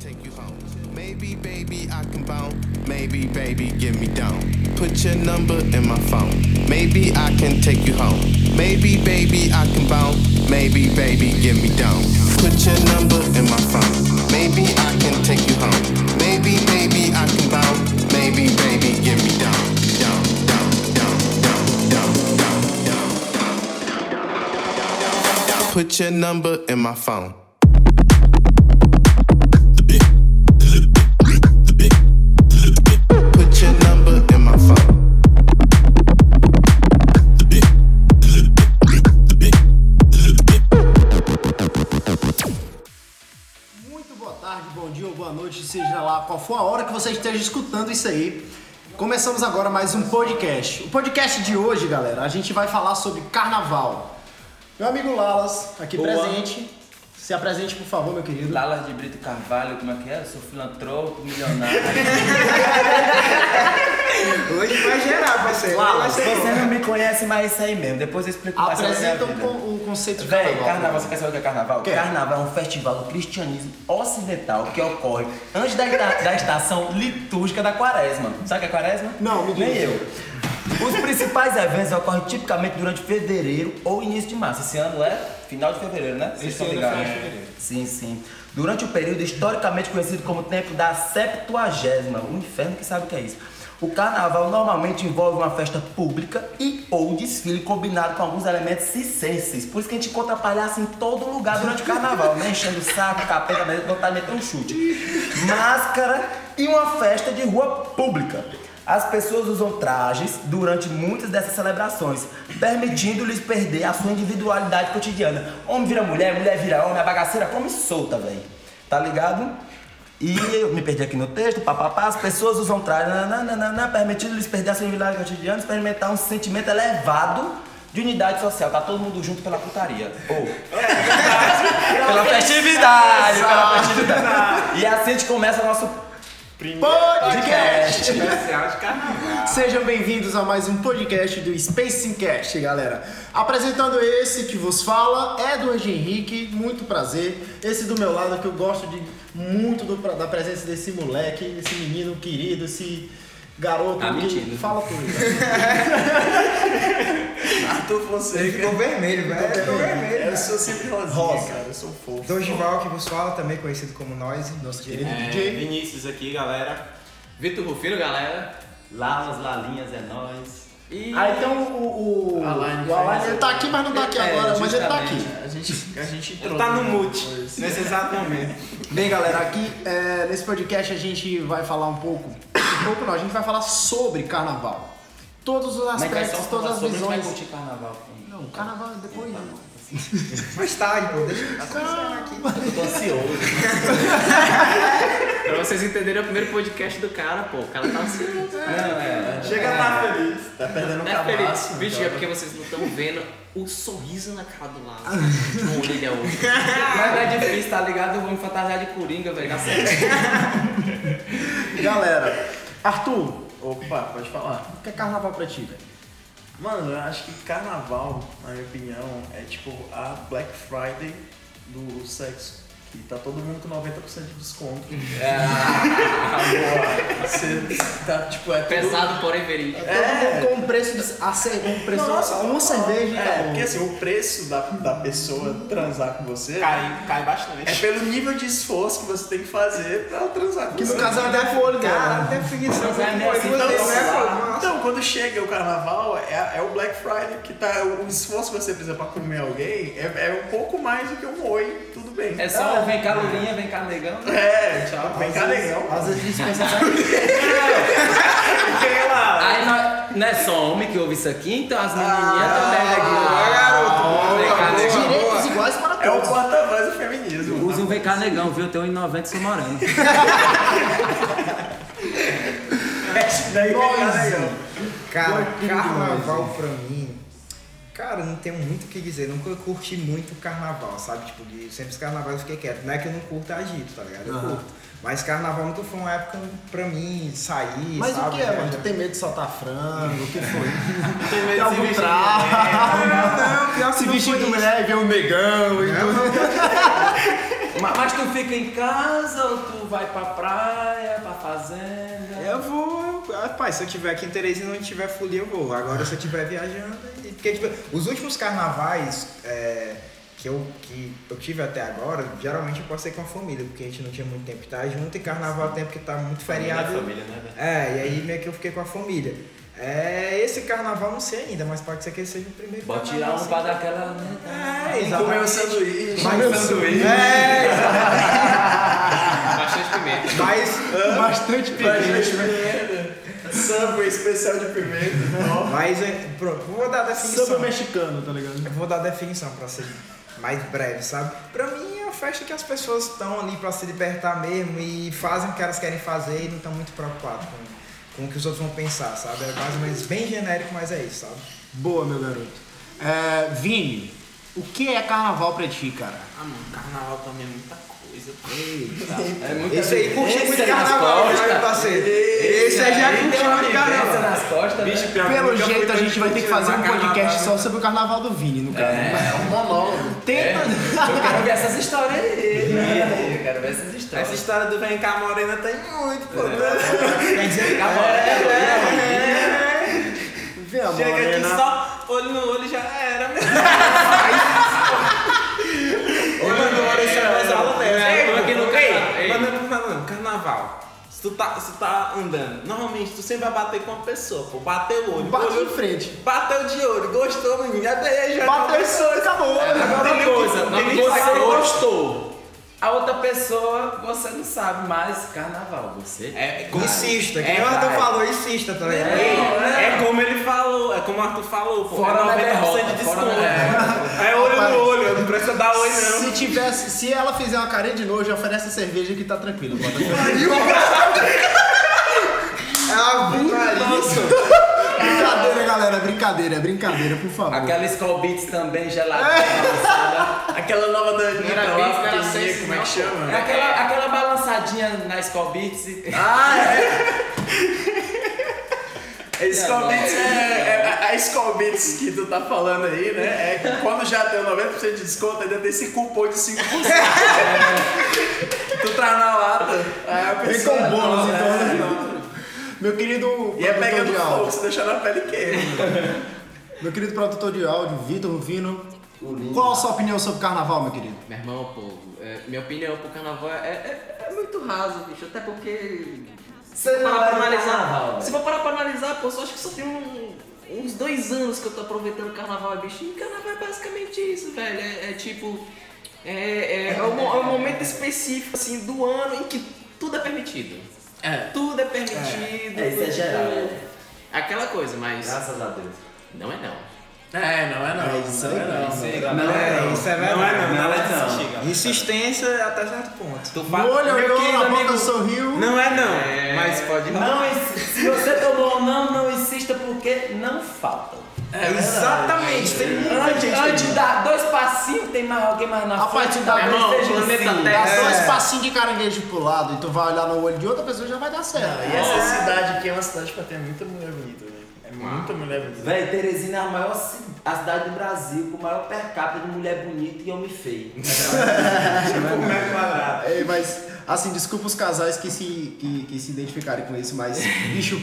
take you home. Maybe, baby, I can bounce. Maybe, baby, get me down. Put your number in my phone. Maybe I can take you home. Maybe, baby, I can bounce. Maybe, baby, get me down. Put your number in my phone. Maybe I can take you home. Maybe, baby, I can bounce. Maybe, baby, get me down. Down. Put your number in my phone. For a hora que você esteja escutando isso aí. Começamos agora mais um podcast. O podcast de hoje, galera, a gente vai falar sobre carnaval. Meu amigo Lalas, aqui Boa. presente. Se apresente, por favor, meu querido. Lalas de Brito Carvalho, como é que é? Eu sou filantropo, milionário. Hoje vai gerar, parceiro. Lalas, Você bom. não me conhece, mas é isso aí mesmo. Depois eu explico mais Apresenta um, um conceito de Véi, carnaval. carnaval, você quer saber o que é carnaval? Quero. Carnaval é um festival do cristianismo ocidental que ocorre antes da, da estação litúrgica da quaresma. Sabe o que é quaresma? Não, me diga. Nem eu. Os principais eventos ocorrem tipicamente durante fevereiro ou início de março. Esse ano é final de fevereiro, né? Vocês estão ano é ligados? final de fevereiro. Sim, sim. Durante o período historicamente conhecido como tempo da Septuagésima, o inferno que sabe o que é isso. O carnaval normalmente envolve uma festa pública e ou desfile combinado com alguns elementos circenses. Por isso que a gente encontra palhaço em todo lugar durante o carnaval, né? Enchendo o saco, capeta, mas vontade de meter um chute. Máscara e uma festa de rua pública. As pessoas usam trajes durante muitas dessas celebrações, permitindo-lhes perder a sua individualidade cotidiana. Homem vira mulher, mulher vira homem, a bagaceira come solta, velho. Tá ligado? E eu me perdi aqui no texto, papapá, as pessoas usam trajes, permitindo-lhes perder a sua individualidade cotidiana, experimentar um sentimento elevado de unidade social. Tá todo mundo junto pela putaria. Ou. pela festividade, pela festividade. E assim a gente começa nosso Podcast! Especial de carnaval. Sejam bem-vindos a mais um podcast do Spacingcast, galera. Apresentando esse que vos fala, Edward Henrique, muito prazer. Esse do meu lado que eu gosto de muito do- da presença desse moleque, esse menino querido, esse garoto Tá que mentindo. fala tudo. Arthur Fonseca. Ele ficou vermelho, velho. Ficou vermelho. Eu sou sempre rosinha, Rosa. cara. Eu sou fofo. Dorival que vos fala, também conhecido como Noise. Nosso querido É, DJ. Vinícius aqui, galera. Vitor Rufino, galera. Lalas, Lalinhas, é nóis. E... Ah, então o, o, fez- ele tá aqui, mas não tá aqui É, agora, mas ele tá aqui. justamente. A gente, a gente entrou. Ele tá no mute, nesse exato momento. Bem, galera, aqui é, nesse podcast a gente vai falar um pouco, um pouco não, a gente vai falar sobre carnaval. Todos os Mas vai aspectos, só todas falar as sobre, a gente vai visões. curtir carnaval. Não, carnaval é depois não. Mais tarde, pô. Deixa eu começar aqui. Eu tô ansioso. pra vocês entenderem, é o primeiro podcast do cara, pô. O cara tá ansioso. Não, é. Chega a tá feliz. Tá perdendo o é feliz. cabaço. Bicho, é porque vocês não estão vendo o sorriso na cara do lado. Com orelha hoje. Mas é difícil, tá ligado? Eu vou me fantasiar de coringa, velho. Galera, Arthur, Opa, pode falar. o que é carnaval pra ti, velho? Mano, eu acho que carnaval, na minha opinião, é tipo a Black Friday do sexo. Que tá todo mundo com 90% de desconto. É. Você tá, tipo, é tudo... Pesado, porém verídico. Todo mundo com um preço de a ce- um preço Nossa, uma cerveja e É, tá porque assim, o preço da, da pessoa transar com você Cai, cai é bastante. pelo nível de esforço que você tem que fazer pra ela transar com que você. no caso é até. Cara, né? é Foi você, então, né, pô? Então, quando chega o carnaval, é, é o Black Friday, que tá. O esforço que você precisa pra comer alguém é, é um pouco mais do que um oi, tudo bem. É só vem cá, Lulinha, vem cá, negão. É, tchau, vem cá, negão. Às vezes a gente pensa Aí nós, não é só homem que ouve isso aqui, então as menininhas também, né? garoto. Vem cá, negão. direitos iguais para É o todos. porta-voz do feminismo. Usa um vem cá, negão, viu? Eu tenho 1,90 e sou moreno. Daí vem cá, negão. Cara, carnaval pra mim. Cara, não tenho muito o que dizer. Nunca curti muito carnaval, sabe? Tipo, de, sempre os carnavais eu fiquei quieto. Não é que eu não curto agito, tá ligado? Eu Aham. curto. Mas carnaval nunca foi uma época pra mim sair, Mas sabe? o que é, mano? Tu tem medo de soltar frango? O que foi? Tem medo de algum se vestir trauma? Não, pior que Se não vestir de mulher e ver um negão e tudo. mas, mas tu fica em casa ou tu vai pra praia, pra fazenda? Eu vou, rapaz, se eu tiver aqui em Teresina e não tiver folia, eu vou. Agora se eu estiver viajando. Porque, tipo, os últimos carnavais é, que, eu, que eu tive até agora, geralmente eu passei com a família, porque a gente não tinha muito tempo de estar junto e carnaval é tempo que tá muito feriado. Família, né, velho? É, e aí meio que eu fiquei com a família. É, esse carnaval não sei ainda, mas pode ser que esse seja o primeiro Pode carnaval. tirar um assim. pra dar aquela. É, Comer exatamente. o sanduíche. Mas, sanduíche. É, Bastante pimenta. mas, Bastante pimenta. Subway especial de pimenta. mas é, pronto, vou dar a definição. Samba mexicano, tá ligado? Eu vou dar a definição pra ser mais breve, sabe? Pra mim é uma festa que as pessoas estão ali pra se libertar mesmo e fazem o que elas querem fazer e não estão muito preocupadas com, com o que os outros vão pensar, sabe? É mais ou menos bem genérico, mas é isso, sabe? Boa, meu garoto. É, Vini, o que é carnaval pra ti, cara? Ah, mano, carnaval também é muita É muita Esse aí curte muito carnaval, né, meu parceiro? Esse aí já curte muito carnaval. nas costas. Bicho, né? Pelo jeito, a gente vai ter que fazer um podcast só sobre o carnaval do Vini, no caso. É. um monólogo. Tenta. Eu quero ver essas histórias aí. Eu quero ver essas histórias. Essa história do Vem cá Morena tem muito, pô. Quer dizer, Vê a Chega aqui morena. só olho no olho já era mesmo. Olho no olho já mais aula mesmo. É, aqui no carnaval. Ei. Mas não, não, não, carnaval. Se tu, tá, se tu tá andando, normalmente tu sempre vai bater com uma pessoa, pô. Bateu o olho. Bate olhou- em frente. Bateu de olho, gostou, menino. Já daí já Bateu e acabou. Agora Tem coisa, que- não, tem nem que você saber. gostou. A outra pessoa, você não sabe mais carnaval. Você É, como, Insista, que É, o Arthur falou, insista, tá ligado? é, é como ele falou, é como o Arthur falou, pô. Fora é 90% derrota, de fora desconto. É olho no olho, não precisa dar oi não. Se tivesse, se ela fizer uma carinha de nojo, oferece a cerveja que tá tranquilo. Bota aqui. É uma galera, brincadeira, é brincadeira, por favor. Aquela Skull Beats também geladinha, balançada. Aquela nova da era Anitta Beats, lá, não era pequenininha, Sense, como é que não, chama? É aquela, aquela balançadinha na Skull Beats. e- A Skull Beats é, é- a Skull Beats que tu tá falando aí, né? É que quando já tem o 90% de desconto, ainda tem esse cupom de 5%. tu traz na lata, aí a Vem pessoa... com bônus, É, então, né? Meu querido E é produtor pegando de fogo, áudio, se deixar na pele queima. meu querido produtor de áudio, Vitor Rufino, qual a sua opinião sobre carnaval, meu querido? Meu irmão, povo, é, minha opinião pro carnaval é, é- é muito raso, bicho. Até porque. Você Se for parar pra analisar. carnaval, velho. se for parar pra analisar, pô, só acho que só tem um- uns dois anos que eu tô aproveitando o carnaval, bicho. E carnaval é basicamente isso, velho. É, é tipo. É, é, é, um, é um momento específico, assim, do ano em que tudo é permitido. É. Tudo é permitido. É, isso é geral. Aquela coisa, mas. Graças a Deus. Não é não. É, não é não. É isso aí, não é não. Isso aí, Não, é, isso é Não é verdade. não, nada de não. insistir, galera. Insistência até certo ponto. Tu fala- olho, Meu olhou, boca amigo, sorriu. Não é não, É. mas pode Não, insi- se você tomou ou não, não insista porque não falta. É, exatamente, tem muita Antes, gente. antes de dar dois passinhos, tem mais alguém mais na frente. tu dá talvez irmão, esteja planeta assim. Terra. Dá É. dois passinhos de caranguejo pro lado e tu vai olhar no olho de outra pessoa já vai dar certo. E essa cidade aqui é uma cidade pra ter muita mulher bonita, né? É muita mulher bonita. Véi, Teresina é a maior a cidade do Brasil com o maior per capita de mulher bonita e homem feio. É, mas, assim, desculpa os casais que se, que, que se identificarem com isso, mas, bicho,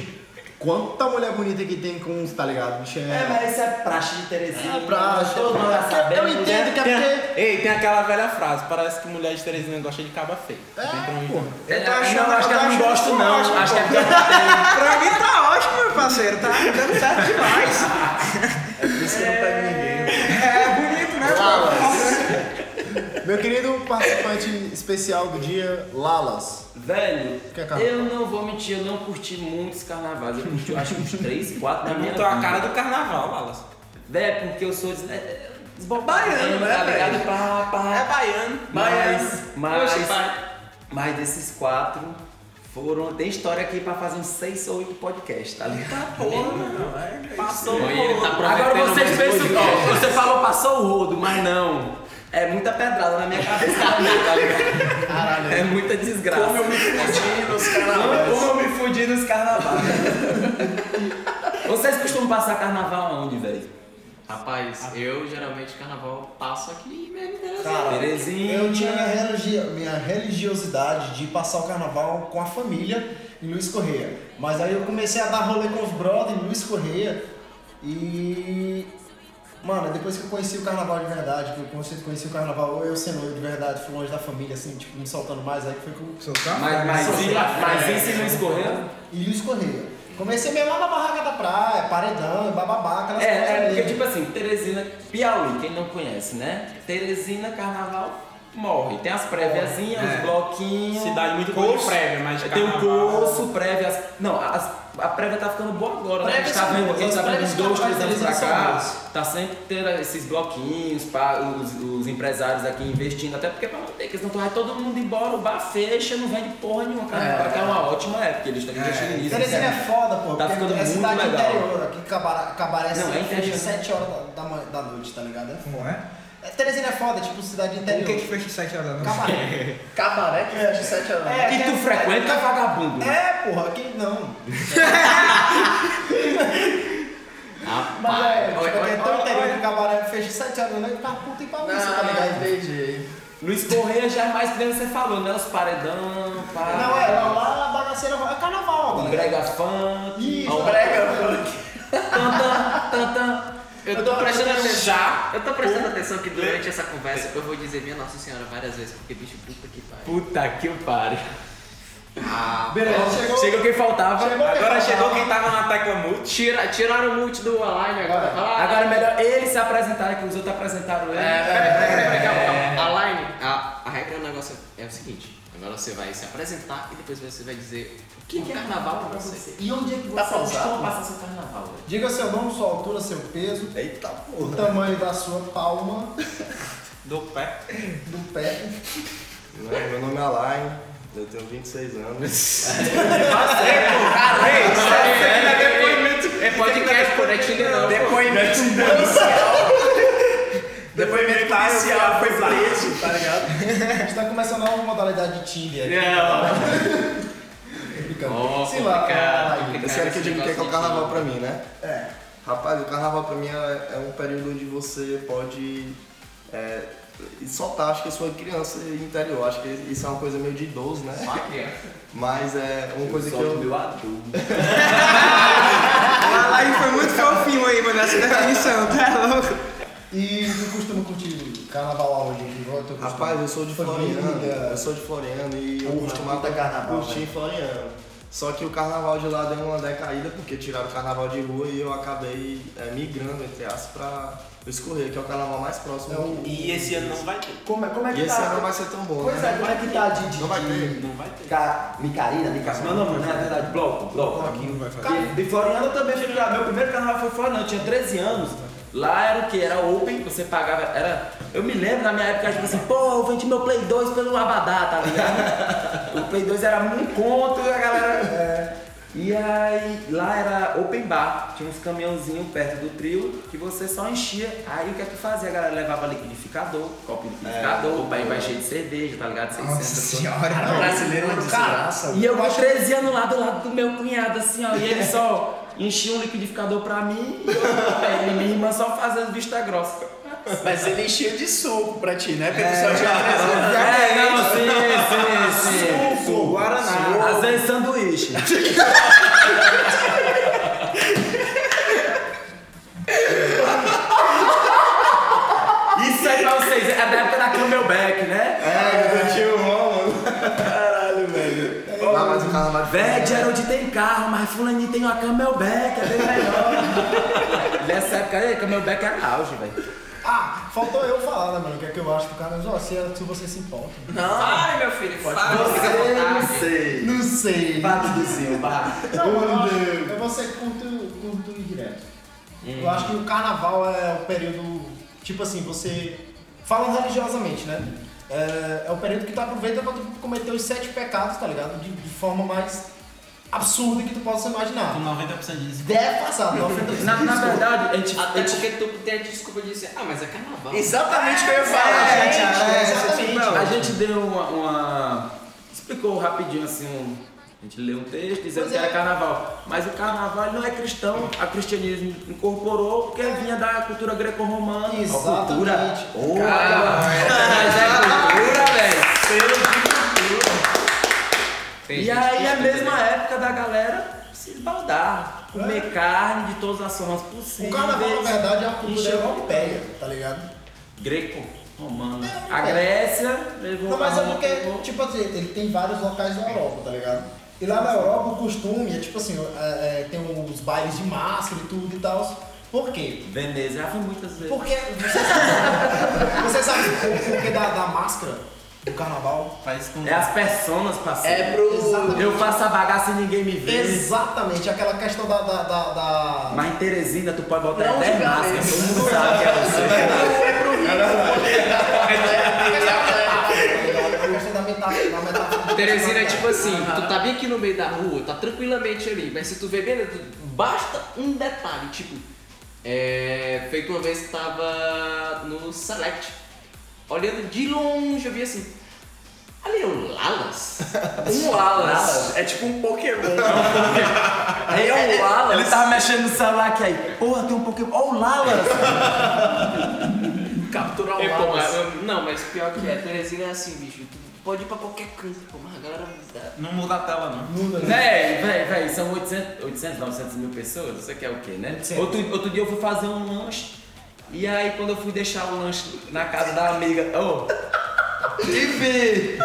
quanta mulher bonita que tem com uns, tá ligado? Bicho, É, é. mas isso é praxe de Teresina. É praxe, Todo mundo já eu- sabe. eu entendo que é Tem a- porque. Ei, tem aquela velha frase, parece que mulher de Teresina gosta de caba feio. É, Tem pra mim pô. Eu tô É, achando, não, acho que eu não isso não. ótimo, Acho que é porque tem. Pra mim tá ótimo, meu parceiro. Tá dando certo demais. Por isso que eu não pego ninguém. É bonito, né? Meu querido participante especial do dia, Lalas. Velho, é eu não vou mentir, eu não curti muitos carnavais. Eu curti, eu acho que uns 3, 4 É na minha muito a vida. cara do carnaval, Wallace. Velho, porque eu sou des... é, Baiano, né, tá velho? Pá, pá. É baiano. Mas, mas, mas desses quatro foram. Tem história aqui pra fazer uns 6 ou 8 podcasts, tá ligado? Porra, mano. Passou Bom, e ele tá Agora pensam podcast. que você falou passou o rodo, mas não. É muita pedrada na minha cabeça tá ligado? Caralho. É muita desgraça. Como eu me fudi nos Como carnavais. eu me fudi nos carnavais. Vocês costumam passar carnaval aonde, velho? Rapaz, eu geralmente carnaval passo aqui mesmo. Cara, Terezinha. eu tinha minha, religi- minha religiosidade de passar o carnaval com a família em Luiz Correia. Mas aí eu comecei a dar rolê com os brothers em Luiz Correia e. Mano, depois que eu conheci o carnaval de verdade, que eu conheci, conheci o carnaval, eu sendo eu de verdade, fui longe da família, assim, tipo, me soltando mais, aí foi com Soltar? Mas, mas, e- mas isso não escorreu? e Luiz Correia. Comecei mesmo lá na barraca da praia, paredão, bababá, aquelas É, coisas é porque, tipo assim, Teresina, Piauí, quem não conhece, né? Teresina, carnaval, morre. Tem as préviazinhas, É. os bloquinhos. Cidade muito boa prévia, mas de Tem o carnaval. curso, prévia. as- Não, as- a prévia tá ficando boa agora, né? A gente tá são vendo, a gente tá vendo uns dois, três anos pra cá. Tá sempre tendo esses bloquinhos, pra, os, os empresários aqui investindo, até porque pra manter, porque senão tu vai todo mundo embora, o bar fecha, não vende porra nenhuma. Carnaval, que é uma ótima época, eles estão investindo nisso. Teresina é foda, pô. Tá porque ficando é muito cidade legal. interior. Aqui cabaré, cabaré Não, é fecha interior. 7 horas da, da, da noite, tá ligado? É foda. é? É, Teresina é foda, tipo cidade interior. que que fecha 7 horas da noite? Cabaré. Cabaré que fecha 7 horas. É, E tu é- frequenta vagabundo? É, porra, aqui não. Mas é, tipo, aqui é tão interior que o cabaré fecha 7 horas da noite, tá puta e bagunça, tá Ah, ligado? entendi. Luiz Correia já é mais que nem você falou, né? Os paredão, pá. Não, é, lá, lá a bagaceira é carnaval, tá ligado? brega funk. Isso, um Brega funk. Tantan, tantan. Eu tô prestando atenção. Eu tô prestando atenção que durante essa conversa eu vou dizer minha Nossa Senhora várias vezes, porque bicho, puta que pariu. Puta que pariu. Ah, Beleza, chegou. Chegou quem faltava. Chegou quem Agora faltava. chegou quem tava na tecla mute. Tira, tiraram o mute do Align agora. Ah, Agora é melhor ele se apresentar, que os outros apresentaram ele. É, peraí, peraí, peraí, calma, calma. Align, a, a regra do negócio é o seguinte: agora você vai se apresentar e depois você vai dizer o que é carnaval pra você. E onde é que Tá você pausado? costuma passar seu carnaval? velho? Diga seu nome, sua altura, seu peso, Eita o porra. tamanho da sua palma, Do pé. do pé. Meu nome é Alain, eu tenho 26 anos. É podcast, pô, não é Tinder não. Depoimento policial foi preso, tá ligado? A gente tá começando a nova modalidade de Tinder aqui. Não. Brincando. Ó, Sim, lá, complicado. Vocês querem que eu diga o que é, é o carnaval pra mim, né? É. Rapaz, o carnaval pra mim é, é um período onde você pode é, soltar, acho que a sua criança interior. Acho que isso é uma coisa meio de idoso, né? Mas é uma coisa que eu. meu adulto. A live foi muito fofinho aí, mano, essa definição, tá louco? E tu costuma curtir carnaval aonde? Rapaz, eu sou de Família. Floriano. Eu sou de Floriano e eu costumava carnaval, curtir em Floriano. Só que o carnaval de lá deu uma decaída porque tiraram o carnaval de rua e eu acabei é, migrando, entre aspas, pra escorrer, que é o carnaval mais próximo. E esse ano não vai ter. Como é, como é que E esse tá? ano não vai ser tão bom, Pois né? é, como é que tá de... de Não vai de- ter. Não vai ter. Ca... Micarina, Micarina. Não, não, mano, não é verdade. Bloco, bloco. Aqui não vai fazer. De, Floriano eu também lá. Meu primeiro carnaval foi em Floriano, eu tinha 13 anos. Lá era o que? Era open, você pagava. Era. Eu me lembro na minha época, tipo assim, pô, eu vendi meu Play 2 pelo Abadá, tá ligado? o Play 2 era um conto e a galera. é. E aí lá era open bar, tinha uns caminhãozinhos perto do trio que você só enchia. Aí o que é que tu fazia? A galera levava liquidificador, copo de liquidificador, pra ir encher de cerveja, tá ligado? 600 Nossa pessoas. senhora. Brasileiro é desgraça. E eu com 13 anos lá do lado do meu cunhado, assim, ó. E ele só enchia um liquidificador pra mim e, eu, e minha irmã só fazendo vista grossa. Mas ele encheu de suco pra ti, né? Porque tu só tinha 13 É, não, sim, sim, sim. Suco, Guaraná. Às vezes sanduíche. Isso aí pra vocês, é da época da Camelback, né? É, eu tinha um mano. Caralho, velho. Mas o carnaval de Véi, Gerald tem carro, mas fulaninho tem uma Camelback, é bem melhor. Nessa época Camelback era auge, velho. Ah, faltou eu falar, né, mano? O que é que eu acho do carnaval? Ó, se, se você se importa. Ai, meu filho, pode Você, não sei. Não sei. Vá, Duduzinho, vá. Não, mano, eu, acho, eu vou ser curto, curto e direto. Eu acho que o carnaval é o período, tipo assim, você. Falando religiosamente, né? É, é o período que tu aproveita pra tu cometer os sete pecados, tá ligado? De, de forma mais absurda que tu possa imaginar. Com 90% disso. Deve passar, 90%. Na, na verdade, a gente. Até a gente- porque tu tem a desculpa de dizer, ah, mas é carnaval. Exatamente o que eu ia falar, É, gente. é, exatamente. exatamente. A gente deu uma, uma- explicou rapidinho assim um- A gente lê um texto dizendo Pois que era é. carnaval. Mas o carnaval não é cristão, a cristianismo incorporou porque vinha da cultura greco-romana. Exatamente. Cultura. Ô, mas é cultura, velho. Tem E gente aí é a mesma né? época da galera se esbaldar, comer carne de todas as formas O possíveis. carnaval, na verdade, é uma cultura o europeia, tá ligado? Greco, romano. É, A é. Grécia levou Não, mas a é porque, pegou. tipo assim, ele tem vários locais na Europa, tá ligado? E lá na Europa o costume é tipo assim, é, é, tem os bailes de máscara e tudo e tal. Por quê? Veneza, já fui muitas vezes. Porque você sabe, você sabe o porquê da, da máscara do carnaval? Faz com. É as personas passando. É pro. Exatamente. Eu faço a bagaça e ninguém me vê. Exatamente, aquela questão da. da, da, da- Mas em Teresina tu pode botar Não até máscara, todo mundo sabe que é você. Da metáfora. Da metáfora Teresina é tipo assim, tu tá bem aqui no meio da rua, tá tranquilamente ali, mas se tu vê bem basta um detalhe, tipo, é, feito uma vez que tava no Select, olhando de longe, eu vi assim, ali é o Lalas? Um Lalas. É tipo um Pokémon. Aí é o Lalas. Ele tava mexendo no celular aqui aí. Porra, tem um Pokémon. Ó o Lalas. Capturar o É, pô, Lalas. não, mas pior que é, Teresina é assim, bicho, tu pode ir pra qualquer canto, pô, mas a galera... Não muda a tela, não. Véi, véi, véi, são 800, 800, 900 mil pessoas, você quer o quê, né? 800. Outro, outro dia eu fui fazer um lanche, e aí quando eu fui deixar o lanche na casa da amiga, ô, Tibi!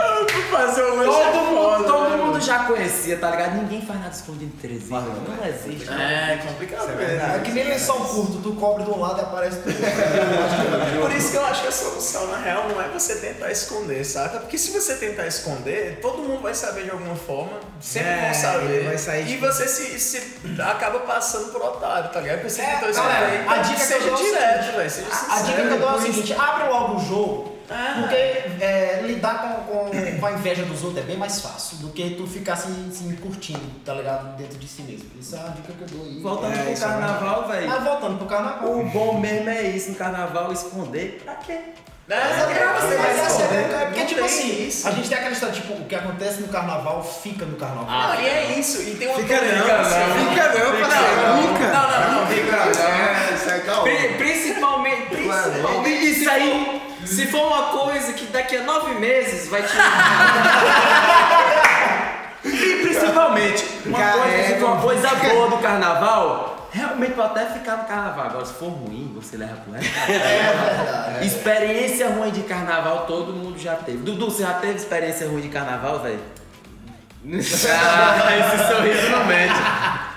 Fazer um lanche Todo, é mundo, foda, todo né, mundo já conhecia, tá ligado? Ninguém faz nada escondido em Teresina, não existe. É complicado mesmo. É que nem lençol curto, tu cobre de um lado e aparece do outro. Por isso que eu acho que a solução, na real, não é você tentar esconder, saca? Porque se você tentar esconder, todo mundo vai saber de alguma forma, sempre É, vão saber. vai sair, e você se, se acaba passando por otário, tá ligado? Porque você É, tentou esconder. galera, Então, a dica que eu seja é direto, velho. A, a dica que eu dou é o Por isso- seguinte, abre logo o jogo, porque é, lidar com, com, com a inveja dos outros é bem mais fácil do que tu ficar se, se curtindo, tá ligado? Dentro de si mesmo. Isso é a dica que eu dou aí. Voltando É, pro é carnaval, velho. Mas voltando pro carnaval. O bom mesmo é isso no carnaval, esconder. Pra quê? É, Mas mas é é porque, Não tipo assim, isso. a gente tem aquela história, tipo, o que acontece no carnaval fica no carnaval. Não, e é isso. E tem uma Fica coisa- não, fica não, parceiro. Fica. Não, não, não. É, isso é. Pri- Principalmente, principalmente Isso aí. se for uma coisa que daqui a nove meses vai te... E principalmente, uma coisa, é, uma coisa boa do carnaval, realmente pode até ficar no carnaval. Agora, se for ruim, você leva pro resto. É verdade. Experiência ruim de carnaval, todo mundo já teve. Dudu, você já teve experiência ruim de carnaval, velho? ah, esse sorriso não mente.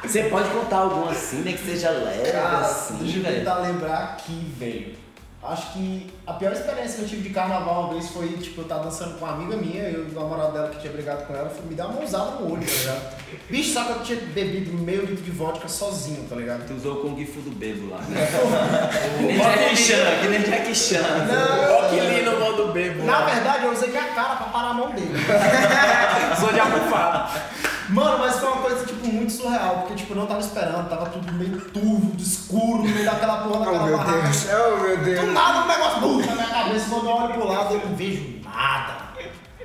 Você pode contar alguma assim, nem que seja leve, Cara, assim, deixa eu tentar lembrar aqui, velho. Acho que a pior experiência que eu tive de carnaval uma vez foi, tipo, eu tava dançando com uma amiga minha, eu e o namorado dela que tinha brigado com ela, foi me dar uma mãozada no olho, tá ligado? Bicho, só que eu tinha bebido meio litro de vodka sozinho, tá ligado? Tu usou o Kung Fu do bebo lá, né? que nem Jackie Chan, que nem Jackie Chan. Rock Lee no modo bebo. Na verdade, eu usei minha cara pra parar a mão dele. Sou de abufado. Mano, mas foi uma coisa, tipo, muito surreal, porque, tipo, eu não tava esperando, tava tudo meio turvo, escuro, no meio daquela porra Oh, daquela meu barraca. Deus. Oh, meu Do Deus. nada um negócio burro na minha cabeça, quando eu olho pro lado eu não vejo nada.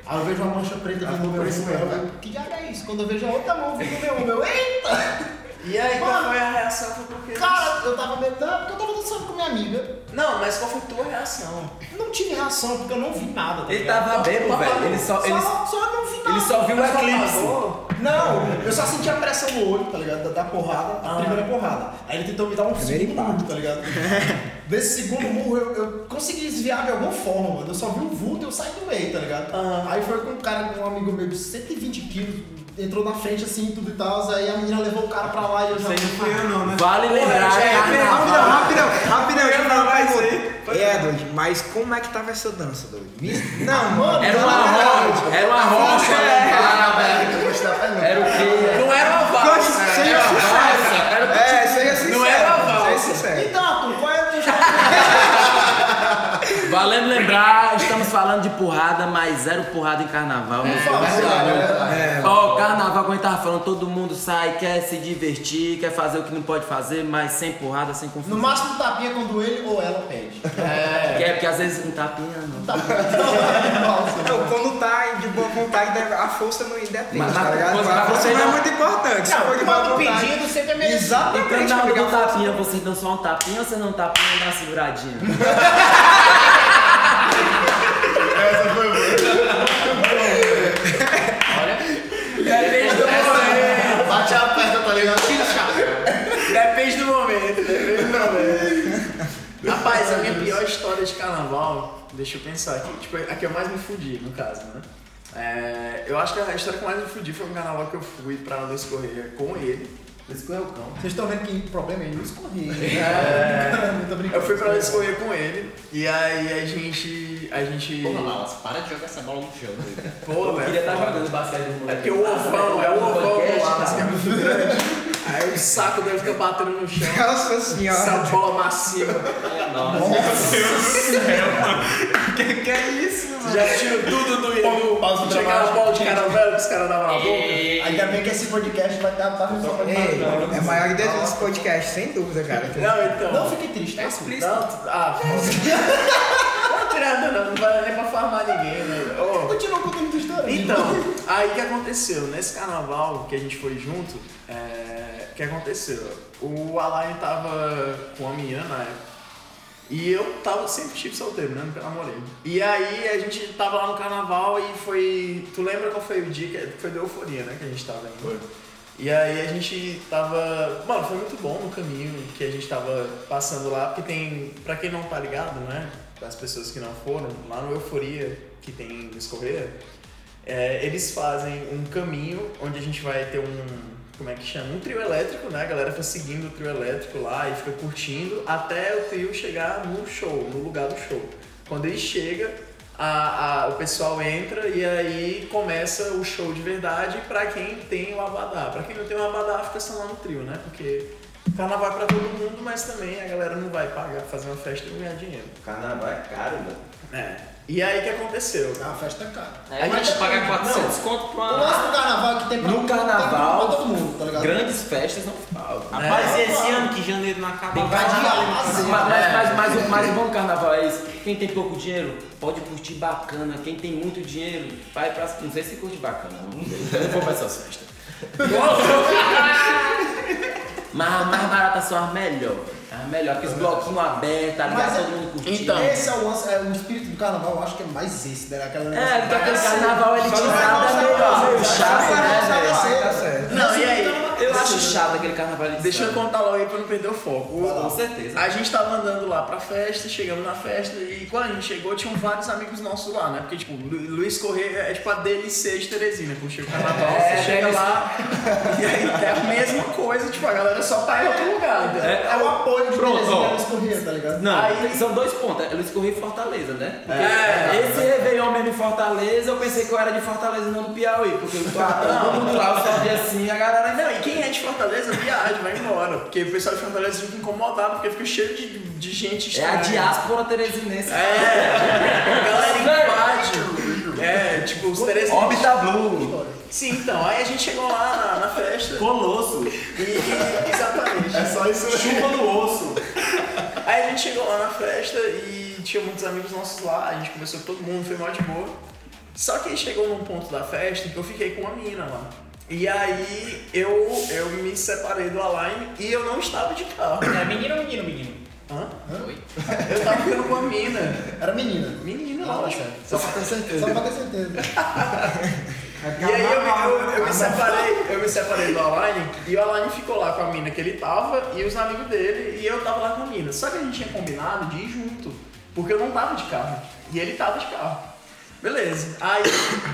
Aí eu vejo uma mancha preta vindo no meu ombro, eu, que diabo é isso? Quando eu vejo a outra mão vindo no meu ombro, eu, eita! E aí, qual Mano, foi a reação? Foi porque... Cara, eu tava meio, não, porque eu tava dançando com minha amiga. Não, mas qual foi a tua reação? Não tive reação, porque eu não vi nada. tá Ele ligado? tava bebo, velho. Ele só, ele, Só, só não vi nada. ele só viu o eclipse. Não, eu só senti a pressão no olho, tá ligado? Da, da porrada, a primeira porrada. Aí ele tentou me dar um segundo murro, tá ligado? Desse segundo murro eu, eu consegui desviar de alguma forma, mano. Eu só vi o vulto e eu saí do meio, tá ligado? Aí foi com um cara, um amigo meu de 120 quilos, entrou na frente assim, tudo e tal. Aí a menina levou o cara pra lá e eu já. Isso aí não fui eu não, né? Vale lembrar, É, rapidão, rapidão, rapidão, deixa eu fazer uma pergunta. É, doido, mas como é que tava essa dança, doido? Não, mano, Era uma rocha, era uma rocha, né? Eu gostei da pergunta. Era o quê? Não era uma valsa. Gosto- seja sincero. É, seja sincero. Não era uma Seja valsa. sincero. Então, Arthur, qual é a tua Valendo lembrar, estamos falando de porrada, mas zero porrada em carnaval. né? Por favor, É, Ó, carnaval, como a gente tava falando, todo mundo sai, quer se divertir, quer fazer o que não pode fazer, mas sem porrada, sem confusão. No máximo tapinha quando ele ou ela pede. É, porque às vezes não tapinha, não. Não, quando tá de boa vontade, a força não depende, Mas- tá mas ligado? quando A força você não é muito importante. Se for Não, má quando pedindo, sempre é merecido. Exatamente. Então na hora amiga, do a força- tapinha, vocês dão só um tapinha ou vocês não tapinha e dá uma seguradinha? Essa foi boa. Depende do momento. Bate a perna, tá ligado? Depende do momento, depende do momento. Rapaz, a minha pior história de carnaval, deixa eu pensar aqui, tipo, a que eu mais me fudi, no caso, né? É, eu acho que a história que mais me fudi foi um carnaval que eu fui pra Luiz Correia com ele. Luiz Correia é o cão. Vocês estão vendo que o problema é não escorrer. É, Caramba, tô brincando. eu fui pra Luiz Correia com ele, e aí a gente. A gente. Porra, Malas, para de jogar essa bola no chão. Pô, Eu velho. queria estar foda. jogando basquete no É moleque. porque o ovão, é o ovão do Wallace, que é muito grande. Aí o saco dele fica batendo no chão. Nossa senhora. Essa bola massiva. Que que é isso, mano? Já tiro tudo do pausa do Chegar a dramática. bola de caramelo que os caras davam na boca. Ainda bem que esse podcast vai estar tá no só Ei, é maior que dentro desse podcast, sem dúvida, cara. Não, então. Não fique triste, tá? Não, ah, não não, não vai nem pra farmar ninguém, né? Ô, Continua contando tua história. Então, aí o que aconteceu? Nesse carnaval que a gente foi junto, é, o que aconteceu? O Alain tava com a minha na época. E eu tava sempre tive solteiro, né? Nunca namorei. E aí a gente tava lá no carnaval e foi. Tu lembra qual foi o dia que foi da euforia, né? Que a gente tava indo. Foi. E aí a gente tava. Mano, foi muito bom no caminho que a gente tava passando lá, porque tem. Pra quem não tá ligado, né? Das pessoas que não foram, lá no Euforia, que tem em Correia, é, eles fazem um caminho onde a gente vai ter um. Como é que chama? Um trio elétrico, né? A galera fica seguindo o trio elétrico lá e fica curtindo até o trio chegar no show, no lugar do show. Quando ele chega, a, a- o pessoal entra e aí começa o show de verdade pra quem tem o abadá. Pra quem não tem o abadá, fica só lá no trio, né? Porque carnaval é pra todo mundo, mas também a galera não vai pagar, fazer uma festa e não ganhar dinheiro. Carnaval é caro, mano. É. E aí o que aconteceu? A festa é cara. Aí a gente paga 400 conto pra O lance do carnaval é que tem pra No pra carnaval, todo mundo, tá ligado? Grandes festas não faltam. Rapaz, É. e esse ano que janeiro não acaba Tem fazer. mas, mas, mas, mas, o- mas o bom carnaval é isso. Quem tem pouco dinheiro pode curtir bacana. Quem tem muito dinheiro vai pra. Não sei se curte bacana, não não vou pra essas festas. mas mais barata são as melhores. As melhores, aqueles bloquinhos abertos, tá ligado? Mas é- Todo mundo curtindo. Então, Esse é o lance, é, o espírito do carnaval, eu acho que é mais esse, né? Aquela É, porque aquele carnaval elitizado é meio, meio chato, né, velho? Tá certo. Não, e aí? Eu acho chato aquele carnaval elitizado. Deixa eu contar logo aí pra não perder o foco. Com certeza. A gente tava andando lá pra festa, chegamos na festa e quando a gente chegou tinham vários amigos nossos lá, né? Porque, tipo, Lu- Luiz Correia é tipo a DLC de Teresina, quando chega o carnaval, É, você chega lá e aí é a mesma coisa, tipo, a galera só tá em outro lugar, entendeu? É o apoio de Pronto, Teresina. Luiz Corrêa, tá ligado? Não, Aí- são dois pontos. É Luiz Correia e Fortaleza, né? Porque É. esse Réveillon mesmo em Fortaleza, eu pensei que eu era de Fortaleza e não do Piauí. Porque ah, todo mundo lá, eu só vi assim, a galera Não, e quem é de Fortaleza viaja, vai embora. Porque o pessoal de Fortaleza fica incomodado, porque fica cheio de, de gente É a estranha. diáspora teresinense. É, a galera invade. É, tipo, os Teresina. Órbita Blue. Sim, então, aí a gente chegou lá na, na festa. Colosso. E, e- exatamente. É só isso Chuva no osso. Aí a gente chegou lá na festa e tinha muitos amigos nossos lá, a gente conversou com todo mundo, foi mal de boa. Só que aí chegou num ponto da festa que eu fiquei com uma mina lá. E aí eu, eu me separei do Align e eu não estava de carro. É menino ou menino, menino? Hã? Oi. Eu tava ficando com uma mina. Era menina. Menina, Não, lógico. Só pra ter certeza. Só pra ter certeza. E aí eu, eu, eu me separei, eu me separei do Align e o Align ficou lá com a mina que ele tava e os amigos dele e eu tava lá com a mina. Só que a gente tinha combinado de ir junto, porque eu não tava de carro e ele tava de carro. Beleza. Aí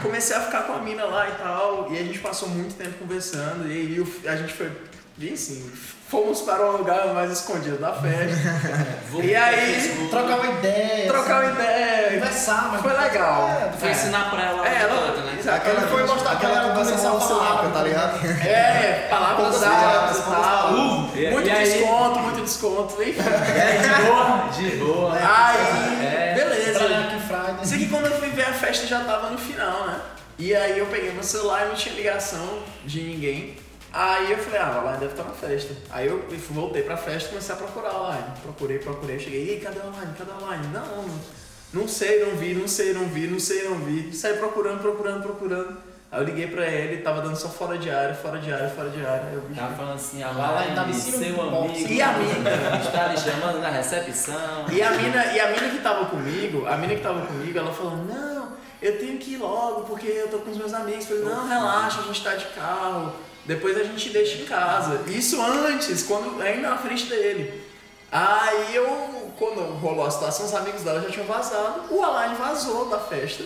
comecei a ficar com a mina lá e tal, e a gente passou muito tempo conversando, e aí a gente foi, e assim, fomos para um lugar mais escondido da festa. e aí, Trocar uma ideia. trocar uma ideia. Conversar, mas. Foi legal. É, Foi ensinar pra ela É, ela, né? exato, Aquela foi mostrar Aquela aquela conversa começar a monossilábica, falar, tá ligado? É, palavras palavras, e tal. E- Muito desconto, muito desconto. Enfim. É, de boa, de boa. Aí, festa já tava no final, né? E aí eu peguei meu celular e não tinha ligação de ninguém. Aí eu falei, ah, lá deve estar na festa. Aí eu voltei pra festa e comecei a procurar a online. Procurei, procurei, cheguei, e aí, cadê a online? Cadê a online? Não, Não sei, não vi, não sei, não vi, não sei, não vi. Saí procurando, procurando, procurando. Aí eu liguei pra ele, tava dando só fora de área, fora de área, fora de área. Aí eu vi. Tava falando assim, a Vai lá e dá Laine, ensino seu amigo. E a mina? Está lhe chamando na recepção. E a mina, e a mina que tava comigo, a mina que tava comigo, ela falou, não, eu tenho que ir logo, porque eu tô com os meus amigos. Falei, não, relaxa, a gente tá de carro, depois a gente deixa em casa. Isso antes, quando ainda na frente dele. Aí eu, quando rolou a situação, os amigos dela já tinham vazado, o Alain vazou da festa.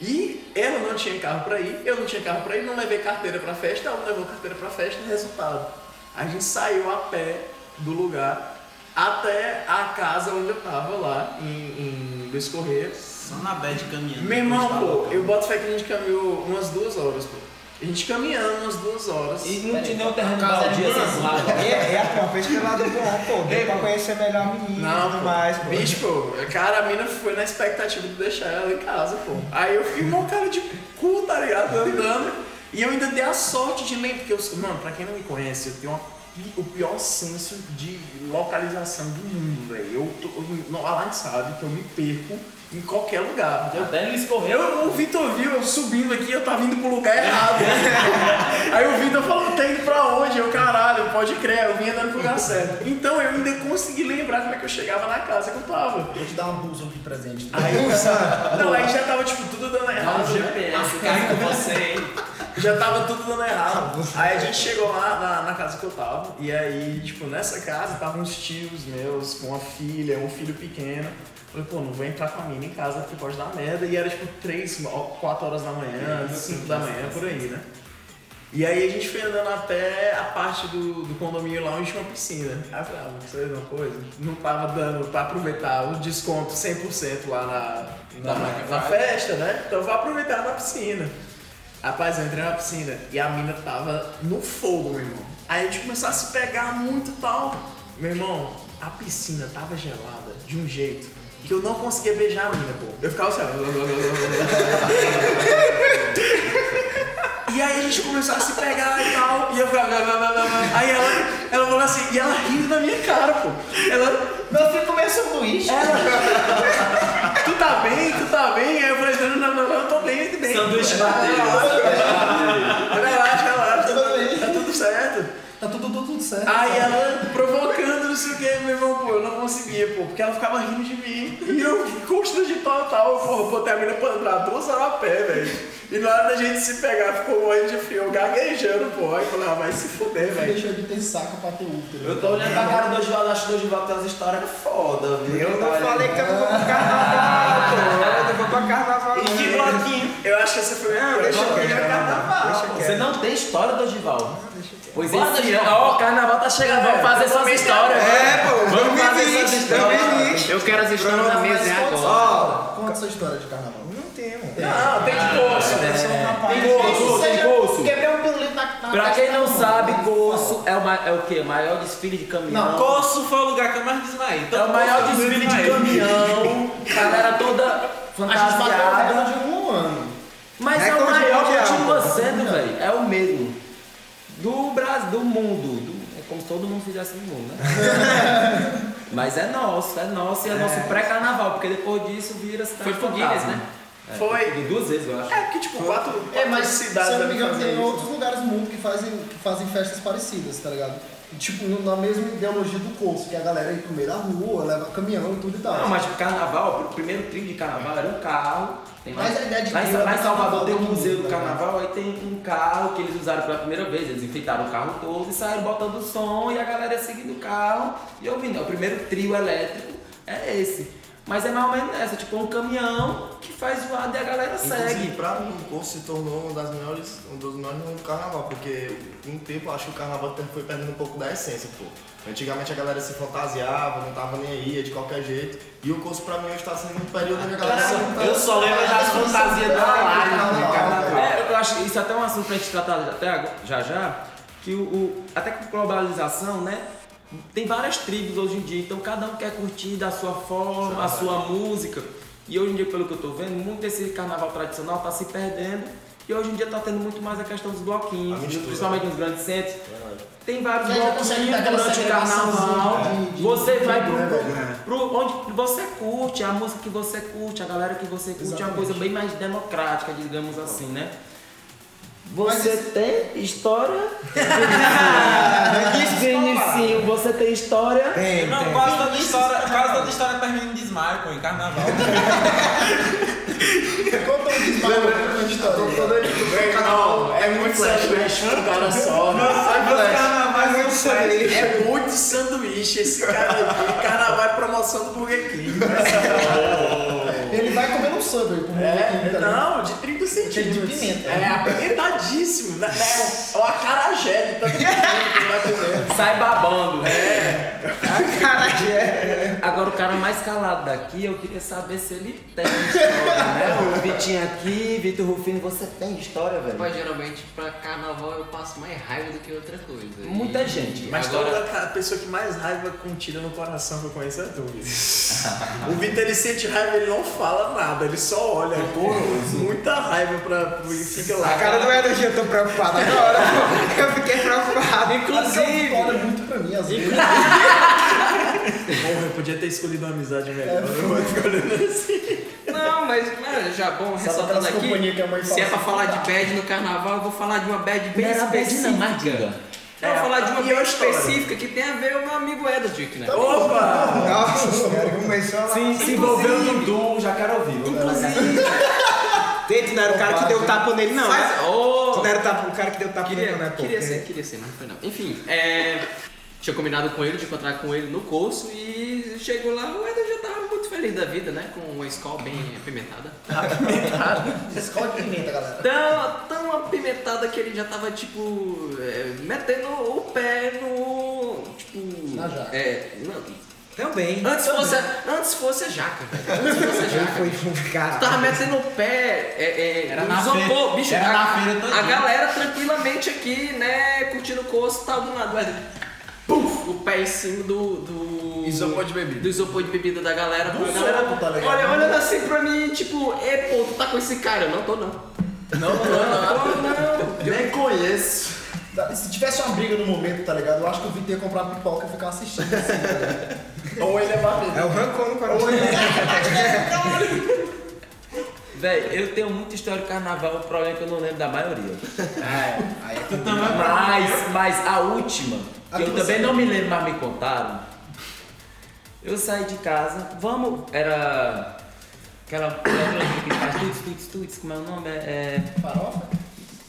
E ela não tinha carro pra ir, eu não tinha carro pra ir, não levei carteira pra festa, ela não levou carteira pra festa, resultado. A gente saiu a pé do lugar até a casa onde eu tava lá, em, em Luiz Correia. Só na bad caminhando. Meu irmão, pô, eu boto fé que a gente caminhou umas duas horas, pô. A gente caminhando umas duas horas. E não tinha nenhum terreno casa é baldio de assim, lá. É, é uma vez pelo lado bom, pô. Deu pra conhecer melhor a menina e Não, tudo pô. mais, pô. Bicho, pô, cara, a mina foi na expectativa de deixar ela em casa, pô. Aí eu fiquei mó cara de cu, tá ligado? Andando. E eu ainda dei a sorte de lembrar, porque eu sou, mano, pra quem não me conhece, eu tenho uma o pior senso de localização do mundo, velho. Eu, não, a Line sabe que eu me perco em qualquer lugar. Eu, Até ele escorreu. eu, o Vitor viu eu subindo aqui, eu tava indo pro lugar errado. Aí o Vitor falou, tá indo pra onde? Eu, caralho, pode crer, eu vim andando pro lugar certo. Então eu ainda consegui lembrar como é que eu chegava na casa que eu tava. Vou te dar uma blusa de presente. Aí, não, aí já tava tipo tudo dando errado. né? GPS, cai com você, hein? Já tava tudo dando errado. Aí a gente chegou lá na, na casa que eu tava. E aí, tipo, nessa casa estavam uns tios meus com uma filha, um filho pequeno. Falei, pô, não vou entrar com a mina em casa porque pode dar merda. E era tipo 3, 4 horas da manhã, 5 da manhã, por aí, né? E aí a gente foi andando até a parte do, do condomínio lá onde tinha uma piscina. Aí eu falei, ah, vou de uma coisa? Não tava dando pra aproveitar o desconto 100% lá na, na, na festa, né? Então eu vou aproveitar na piscina. Rapaz, eu entrei na piscina e a mina tava no fogo, meu irmão. Aí a gente começou a se pegar muito e tal. Meu irmão, a piscina tava gelada de um jeito que eu não conseguia beijar a mina, pô. Eu ficava assim, ó. E aí a gente começou a se pegar e tal. E eu ficava. Aí ela, ela falou assim, e ela rindo da minha cara, pô. Ela. Meu filho comeu sanduíche. ela tu tá bem, tu tá bem? Aí eu falei, não, não, não, não, eu tô bem, tô bem. Sanduíche bateu. Relaxa, relaxa, tá tudo certo. Tá tudo, tudo, tudo certo. Aí ela provocando, não sei o que, meu irmão, pô, eu não conseguia, pô, porque ela ficava rindo de mim. E eu constrangido total, pô, botei a menina pra andar duas horas a pé, velho. E na hora da gente se pegar, ficou morrendo de frio, eu gaguejando, pô. Aí eu falei, ah, vai se fuder, velho. Deixou de ter saco pra ter útero. Eu tô olhando pra cara do Osvaldo, acho que o Osvaldo tem umas histórias foda, viu? Eu não falei que eu não vou pro carnaval, pô. Eu não vou pra carnaval. E que não. bloquinho? Eu acho que essa foi a Não, deixa é carnaval. Você não tem história do Ogival? Pois Bora, esse Ogival. ano, ó, o carnaval tá chegando, vamos fazer essas vamos histórias. É, pô, Vamos fazer 2020, essas histórias. 2020. Eu quero as histórias na mesa é agora. Conta essa história de carnaval. Não temos. Não, tem de curso. Tem curso, tem curso. Quebrei um pirulito na, Pra quem não da mão. sabe, Corso é o, ma- é o quê? O maior desfile de caminhão. Não, Corso foi o lugar que eu mais desmaiei. É Então, o maior desfile de caminhão, galera toda A gente bateu fantasiada. de um ano. Mas é o maior, continua sendo, velho. É o mesmo. Do Brasil, do mundo. Do- é como se todo mundo fizesse no mundo, né? Mas é nosso, é nosso e é, nosso pré-carnaval, porque depois disso vira cidade Foi pro Guinness, né? É, Foi. duas vezes, eu acho. É, porque tipo, quatro, É, mas quatro cidades se eu não me engano, tem outros lugares no mundo que fazem, que fazem festas parecidas, tá ligado? Tipo, na mesma ideologia do curso, que a galera ir pro meio da rua, leva caminhão e tudo e tal. Não, mas tipo, carnaval, o primeiro trio de carnaval era um carro. Tem Mas lá- a ideia de lá, é lá em do Salvador tem um museu mundo, do né? carnaval, aí tem um carro que eles usaram pela primeira vez. Eles enfeitaram o carro todo e saíram botando o som e a galera ia seguindo o carro e ouvindo. O primeiro trio elétrico é esse. Mas é mais ou menos essa, tipo um caminhão que faz zoada e a galera Inclusive, segue. pra mim, o curso se tornou uma das melhores, um dos melhores momentos do carnaval, porque com o tempo eu acho que o carnaval foi perdendo um pouco da essência, pô. Antigamente a galera se fantasiava, não tava nem aí, ia de qualquer jeito. E o curso pra mim hoje tá sendo um período onde a galera se Eu só lembro das fantasias da Aline. É, eu acho que isso é até um assunto pra gente tratar até agora- já já, que o, o- até com globalização, né? Tem várias tribos hoje em dia, então cada um quer curtir da sua forma, a sua música. E hoje em dia, pelo que eu tô vendo, muito desse carnaval tradicional tá se perdendo. E hoje em dia tá tendo muito mais a questão dos bloquinhos, principalmente nos grandes centros. Tem vários bloquinhos durante o carnaval. de- de- Você de vai tribo, pro. né, pro onde você curte, a música que você curte, a galera que você curte, é uma coisa bem mais democrática, digamos assim, né? Você tem história? Vinicinho, você tem história? Tem, Não, tem. quase toda história, quase toda história termina em desmaio, pô, em carnaval. Um história. Velho, não, é muito sanduíche pro cara só. né? É sanduíche. É muito sanduíche esse cara aqui. Carnaval é promoção do Burger King. Ele vai comendo um subway com É, um não, de 30 centímetros. de pimenta. É apimentadíssimo. né? É o acarajé de tanto pimenta que ele vai comendo. Sai babando. Caralho. Agora o cara mais calado daqui, eu queria saber se ele tem história, né? O Vitinho aqui, Vitor Rufino, você tem história, velho? Mas geralmente pra carnaval eu passo mais raiva do que outra coisa. Muita E- gente. Mas Agora, toda a pessoa que mais raiva contida no coração que eu conheço é tu. O Vitor ele sente raiva, ele não fala nada, ele só olha. Muita raiva pra. e fica lá. A cara do Ederson, eu tô preocupado agora. Eu fiquei preocupado. Inclusive, olha muito pra mim, às vezes. Porra, eu podia ter escolhido uma amizade melhor. Eu vou ficar olhando assim. Não, mas mano, já bom, ressaltando aqui, companhias que a mãe se é pra assim, falar tá. de bad no carnaval, eu vou falar de uma bad bem não era bad específica. Não. Eu vou falar de uma e bem a história? específica que tem a ver com o meu amigo Edward, né? Opa! Nossa senhora, começou lá. Se, se envolveu o Dudu, já quero ouvir. Tente, não era o cara que deu tapa nele, não. né? Mas, ô, Tu não era o tapa- o cara que deu tapa nele, Queria, não, né, pô? queria Porque- ser, queria ser, mas não foi não. Enfim, é, tinha combinado com ele de encontrar com ele no curso e chegou lá, o Eder já tava muito feliz da vida, né? Com uma escola bem apimentada. Escola de pimenta, galera. Tão, tão apimentada que ele já tava, tipo, é, metendo o pé no. Tipo. Na jaca. É. Não, Também. antes, fosse, a- antes fosse a jaca, velho. Antes fosse a Ele jaca. foi um cara. Tava metendo o pé, é, é, Era na isopor, feira- bicho, era a, na feira todinha. a galera tranquilamente aqui, né, curtindo o curso e tal, do nada, mas, puf, o pé em cima do, do... Isopor de bebida. Do isopor de bebida da galera. Do galera soco, tá ligado? olha, olhando assim pra mim, tipo, e pô, tu tá com esse cara? Eu não tô não. Não, não, não. Não, não. Nem conheço. Se tivesse uma briga no momento, tá ligado? Eu acho que o Vitor ia comprar pipoca e ficar assistindo. Assim, tá ligado? Ou ele é bater. É o rancor no coração. Véi, eu tenho muita história de carnaval, o problema é que eu não lembro da maioria. Aí é Tu também Mas, mas a última, que eu também não me lembro, mas me contaram. Eu saí de casa, vamos, era aquela aquela que faz tuts, tuts, tuts, como é o nome? É, é farofa?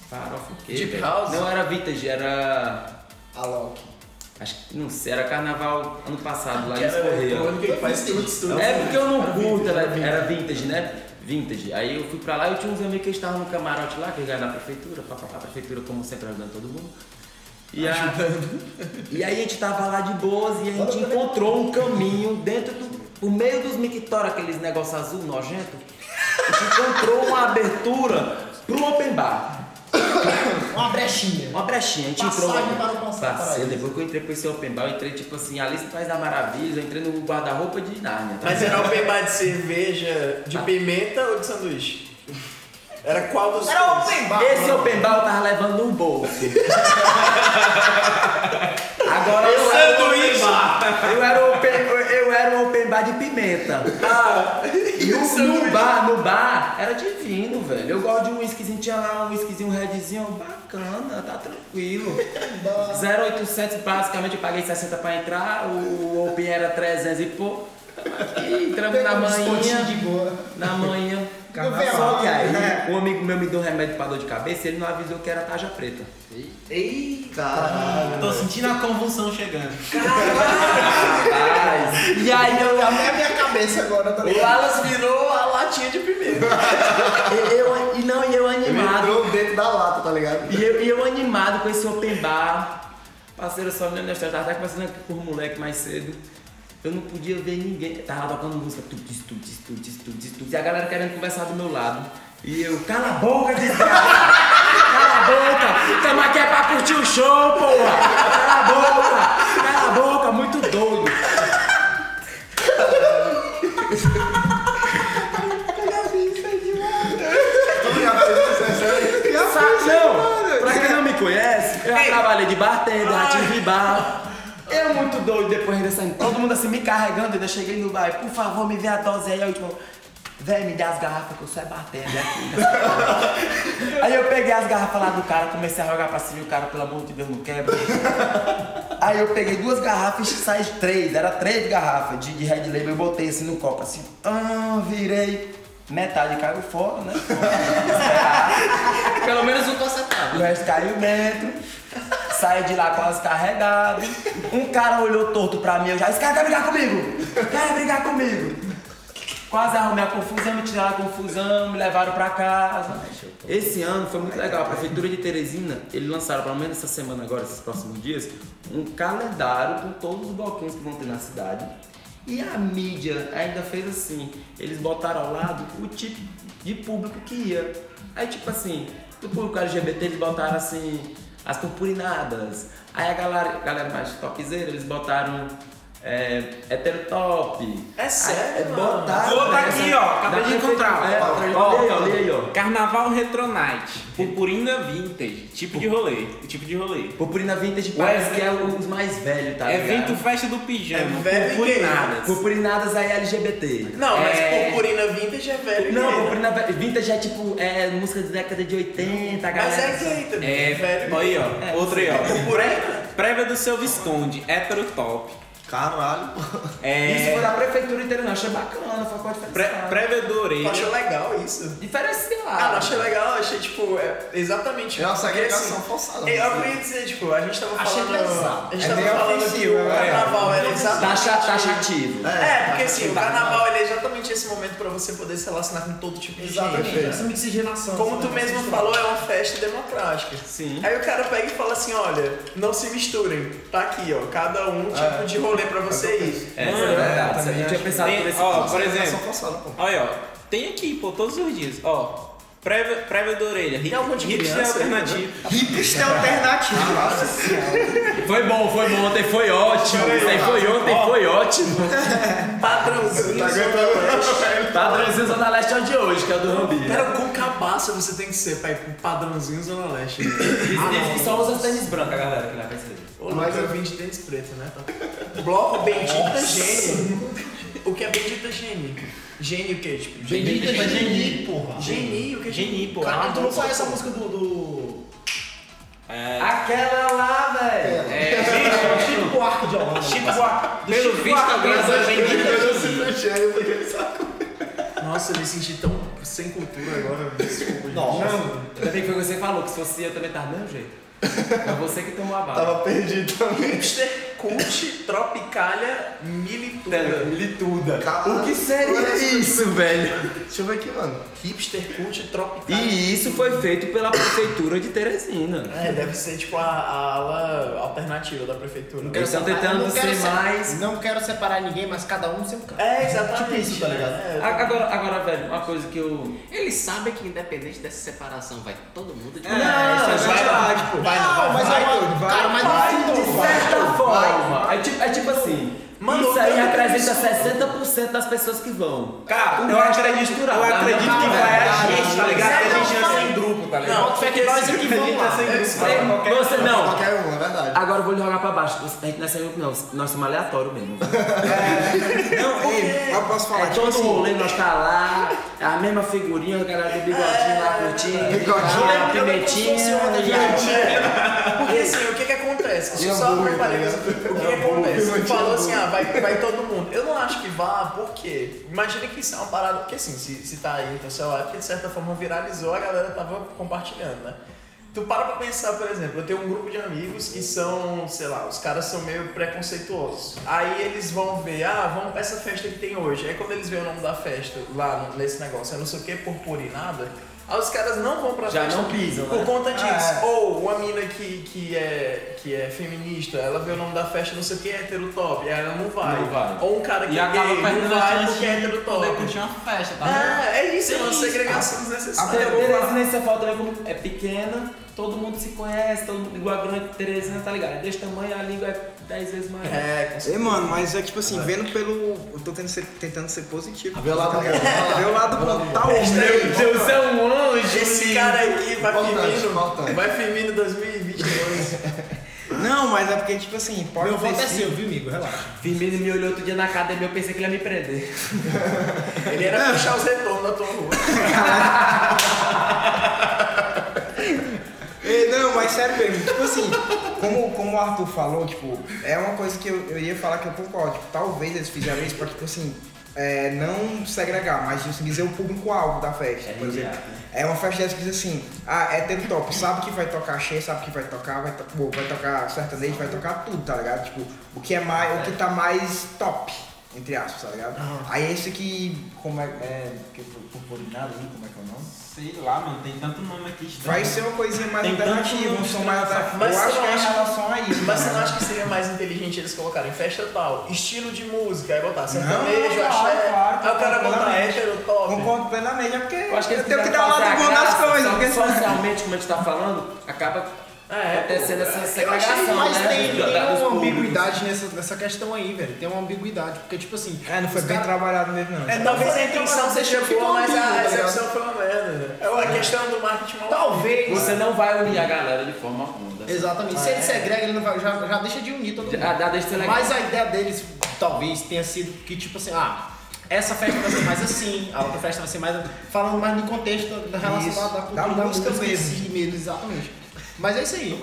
farofa o quê? Deep velho? House? Não era vintage, era, Alok. acho que, não sei, era carnaval ano passado, lá em era ano que ele faz tudo, tudo. É porque eu não curto, ela era vintage, né? Vintage. Aí eu fui pra lá e eu tinha uns amigos que estavam no camarote lá, que ganharam na prefeitura, papapá, a prefeitura como sempre ajudando todo mundo. E, a, e aí a gente tava lá de boas e a gente encontrou um caminho dentro do. Por meio dos mictórios, aqueles negócios azul nojento, a gente encontrou uma abertura pro open bar. Uma brechinha. Uma brechinha, a gente Passagem entrou. para o passado. Passei, depois que eu entrei pro esse open bar, eu entrei tipo assim, Alice País da Maravilha, eu entrei no guarda-roupa de Nárnia. tá Mas era open bar de cerveja, de pimenta ou de sanduíche? Era qual dos Era dois? open bar. Esse open bar eu tava levando no bolso. Agora eu era, o open bar. eu era o open, eu era o open bar de pimenta. no, no bar, no bar era divino, velho. Eu gosto de um whiskyzinho, tinha lá um whiskyzinho redzinho, bacana, tá tranquilo. 0800 basicamente eu paguei 60 pra entrar, o open era 300 e pouco. E entramos na um manhã. de boa. Na manhã. Carnaval. Só que aí, um amigo meu me deu remédio pra dor de cabeça e ele não avisou que era tarja preta. Eita! Tô sentindo a convulsão chegando. Rapaz! E aí eu, Até a minha cabeça agora, tá O? Alas virou a latinha de pimenta. eu, e não, e eu animado. Entrou dentro da lata, tá ligado? E eu, e eu animado com esse open bar. Parceiro, só me lembro da história, tava até conversando aqui com o moleque mais cedo. Eu não podia ver ninguém. Tava tocando música, tutis, tutis, tutis, tutis, tutis, e a galera querendo conversar do meu lado. E eu, cala a boca, desgraça! Cala a boca! Tamo aqui é pra curtir o show, porra! Cala a boca! Cala a boca, muito doido! Sabe, não, pra quem não me conhece, eu já trabalhei de bartender, já tive bar. Eu muito doido depois dessa. Todo mundo assim me carregando, ainda cheguei no bar. Por favor, me vê a dose aí. A última. Véi, me dá as garrafas que eu sou é bartender aqui. aí eu peguei as garrafas lá do cara, comecei a jogar pra cima e o cara, pelo amor de Deus, não quebra. Aí eu peguei duas garrafas e saí três, era três garrafas de, de Red Label, eu botei assim no copo, assim, virei. Metade caiu fora, né? Pelo menos um tô acertado. O resto caiu dentro. Saí de lá quase carregado. Um cara olhou torto pra mim, eu já, esse cara quer brigar comigo! Quer brigar comigo! Quase arrumei a confusão, me tiraram a confusão, me levaram pra casa. Esse ano foi muito legal. A Prefeitura de Teresina, eles lançaram, pelo menos essa semana agora, esses próximos dias, um calendário com todos os bloquinhos que vão ter na cidade. E a mídia ainda fez assim, eles botaram ao lado o tipo de público que ia. Aí tipo assim, do público LGBT eles botaram assim, as purpurinadas. Aí a galera, galera mais topzeira, eles botaram é, heterotop. É sério, Aí, mano? botaram. Vou tá aqui, ó, acabei de encontrar. É, Ó, olha aí, ó, ó, olha aí, ó. Carnaval Retro Night, purpurina vintage, tipo de rolê, tipo de rolê. Purpurina Vintage O parece evento- que é os mais velhos, tá Evento festa do pijama, É velho purpurinadas. Purpurinadas aí LGBT. Não, mas É- purpurina vintage é velho Não, né? purpurina vintage é tipo, é música da década de 80, a galera. Mas é gay também. É, velho aí, ó, É, outra aí, ó. Purpurina? Prévia do seu Visconde, hétero Caralho. É, Isso foi da prefeitura inteira, não. Achei bacana, foi uma diferenciada. Eu orelha. achei legal isso. Diferenciado. Ah, não achei legal, achei tipo, é, exatamente. É uma segregação assim, forçada. É, eu queria dizer, tipo, a gente tava Achei falando. pesado. A gente É tava falando que ofensivo, o é. carnaval era exatamente. Taxa, taxativo. É, porque assim, o carnaval ele é exatamente esse momento pra você poder se relacionar com todo tipo de Exatamente, gente. essa mixigenação. Como tu essa mesmo falou, é uma festa democrática. Sim. Aí o cara pega e fala assim, olha, não se misturem. Tá aqui, ó, cada um tipo de rolê pra você ir. É, isso é verdade. Se a gente tinha pensado Tem- por esse ó, ponto. por Segregação exemplo, forçada, pô. olha, ó, tem aqui, pô, todos os dias, ó. Prévia, prévia da orelha, hip, algum de hipster né? alternativo. Hipster alternativo. Foi bom, foi bom. Ontem foi ótimo. Aí foi ontem, foi ótimo. Padrãozinho. Tá aguentando? Padrãozinho Zona Leste é o de hoje, que é o do Rambi. Cara, com cabaça você tem que ser pra pro padrãozinho Zona Leste. E só usa tênis branco, a galera que lá vai ser. Mas eu vim de tênis preto, né? Bloco Bendita Gene. O que é Bendita Gene? Gene o quê? Tipo, Bendita Geni, porra. Geni, o que é Geni, pô. Caralho, tu não Nossa, conhece a pô. música do. do... É, Aquela lá, velho. É, Chico Buarque de Holanda. Chico Buarque. Pelo visto, alguém usa bendita Nossa, eu me senti tão sem cultura agora. Desculpa, gente. Nossa. Ainda bem que foi você que falou, que se fosse eu também tava do mesmo jeito. Foi você que tomou a bala. Tava perdido também. Hipster, cult, tropicalha, milituda. Milituda. Caralho. O que seria isso, velho? Deixa eu ver aqui, mano. Hipster, cult, tropicalha. E isso foi feito pela prefeitura de Teresina. É, deve ser tipo a, a ala alternativa da prefeitura. Eles estão separar- tentando não quero ser se- mais. Não quero separar ninguém, mas cada um no seu canto. É, exatamente. Tipo isso, tá ligado? É, Agora, agora, velho, uma coisa que eu. Eles sabem que independente dessa separação vai todo mundo de Não, isso é verdade, pô. Vai, não, vai, mas vai. é uma, vai, cara, mas vai, fundo, De certa forma. É tipo, é tipo assim. Mano, isso aí representa 60% das pessoas que vão. Cara, O eu é acredito, misturado. eu acredito que Não, vai a não, gente, tá ligado? Que a gente não, é sem grupo, tá ligado? Não, fé que nós aqui vamos lá. Ei, Você não. Qualquer um, é verdade. Agora eu vou lhe jogar pra baixo. A gente não é sem grupo, não. Nós somos aleatórios mesmo. Não, ei, eu posso falar, É tipo todo assim, rolê, nós tá lá, é a mesma figurinha, a galera do bigodinho lá curtindo, Bigodinho, fosse ontem, pimentinha. gente. Porque assim, o que que acontece? Deixa eu só hambúrguer, uma tá ligado? O que que acontece? Tu falou assim, ah, vai, vai todo mundo. Eu não acho que vá, por quê? Imagina que isso é uma parada, porque assim, se, se tá aí no teu celular, porque de certa forma viralizou, a galera tava compartilhando, né? Tu para pra pensar, por exemplo, eu tenho um grupo de amigos que são, sei lá, os caras são meio preconceituosos. Aí eles vão ver, ah, vamos pra essa festa que tem hoje. Aí quando eles veem o nome da festa lá nesse negócio, é não sei o que, purpurinada, aí os caras não vão pra Já festa não pisam, por né? conta disso. Ah, é. Ou uma mina que, que, é, que é feminista, ela vê o nome da festa, não sei o que, é heterotop, aí ela não vai. Não vai. Ou um cara que E é acaba gay, não a vai porque é de poder heterotop. curtir uma festa, tá? Ah, é isso, é uma segregação desnecessária. Teresina, isso é falta também como é pequena, todo mundo se conhece, todo mundo igual a grande Teresina, tá ligado? É desse tamanho, a língua é 10 vezes maior. É, com certeza. mano, mas é tipo assim, vendo pelo. Eu tô tentando ser, tentando ser positivo. Vê o lado bom. Vê o lado bom. Tá Meu bom. Deus, é um longe, Esse cara aqui vai firmino. Vai firmino 2022. Não, mas é porque, tipo assim, pode Meu voto é seu, viu, amigo? Relaxa. Firmino me olhou outro dia na academia, eu pensei que ele ia me prender. Ele era puxar os retornos da tua rua. Ei, Não, mas sério mesmo, tipo assim, como, como o Arthur falou, tipo, é uma coisa que eu, eu ia falar que eu concordo. Tipo, talvez eles fizeram isso pra, tipo assim, é, não segregar, mas assim, dizer o público-alvo da festa. por exemplo. É uma festa dessa que diz assim, ah, é tempo top, sabe que vai tocar cheia, sabe que vai tocar, vai, to pô, vai tocar sertanejo, vai tocar tudo, tá ligado? Tipo, o que é mais, o que tá mais top, entre aspas, tá ligado? Aí esse que, como é, é que purpurinado, né? como é que é o nome? Sei lá, mano, tem tanto nome aqui. estranho. Vai ser uma coisinha mais Tem tanto alternativa, um som mais alternativo. mas Eu acho que é em relação a isso. Mas você né? não acha que seria mais inteligente eles colocarem festa tal, estilo de música, aí botar sertanejo, axé, claro, aí o cara botar hétero top. Concordo plenamente, é porque Eu acho que eu tenho que dar um fazer lado a bom das graça, coisas. socialmente, como a gente tá falando, acaba É, acontecendo essa eu segregação, Mas né? tem, tem da- uma ambiguidade nessa, nessa questão aí, velho. Tem uma ambiguidade. Porque, tipo assim. É, não foi bem cara- trabalhado mesmo, não. É, talvez a intenção seja boa, mas a tá execução foi uma merda. É a questão do marketing mal Talvez. Você não vai unir a galera de forma alguma. Exatamente. Se ele segrega, ele não vai, já, já deixa de unir todo mundo. Já- já deixa de ser legal. Mas a ideia deles, talvez, tenha sido que, tipo assim, ah, essa festa vai ser mais assim, a outra festa vai ser mais. Falando mais no contexto da relação Isso, da, da cultura da da, música música em mesmo. si mesmo, exatamente. Mas é isso aí.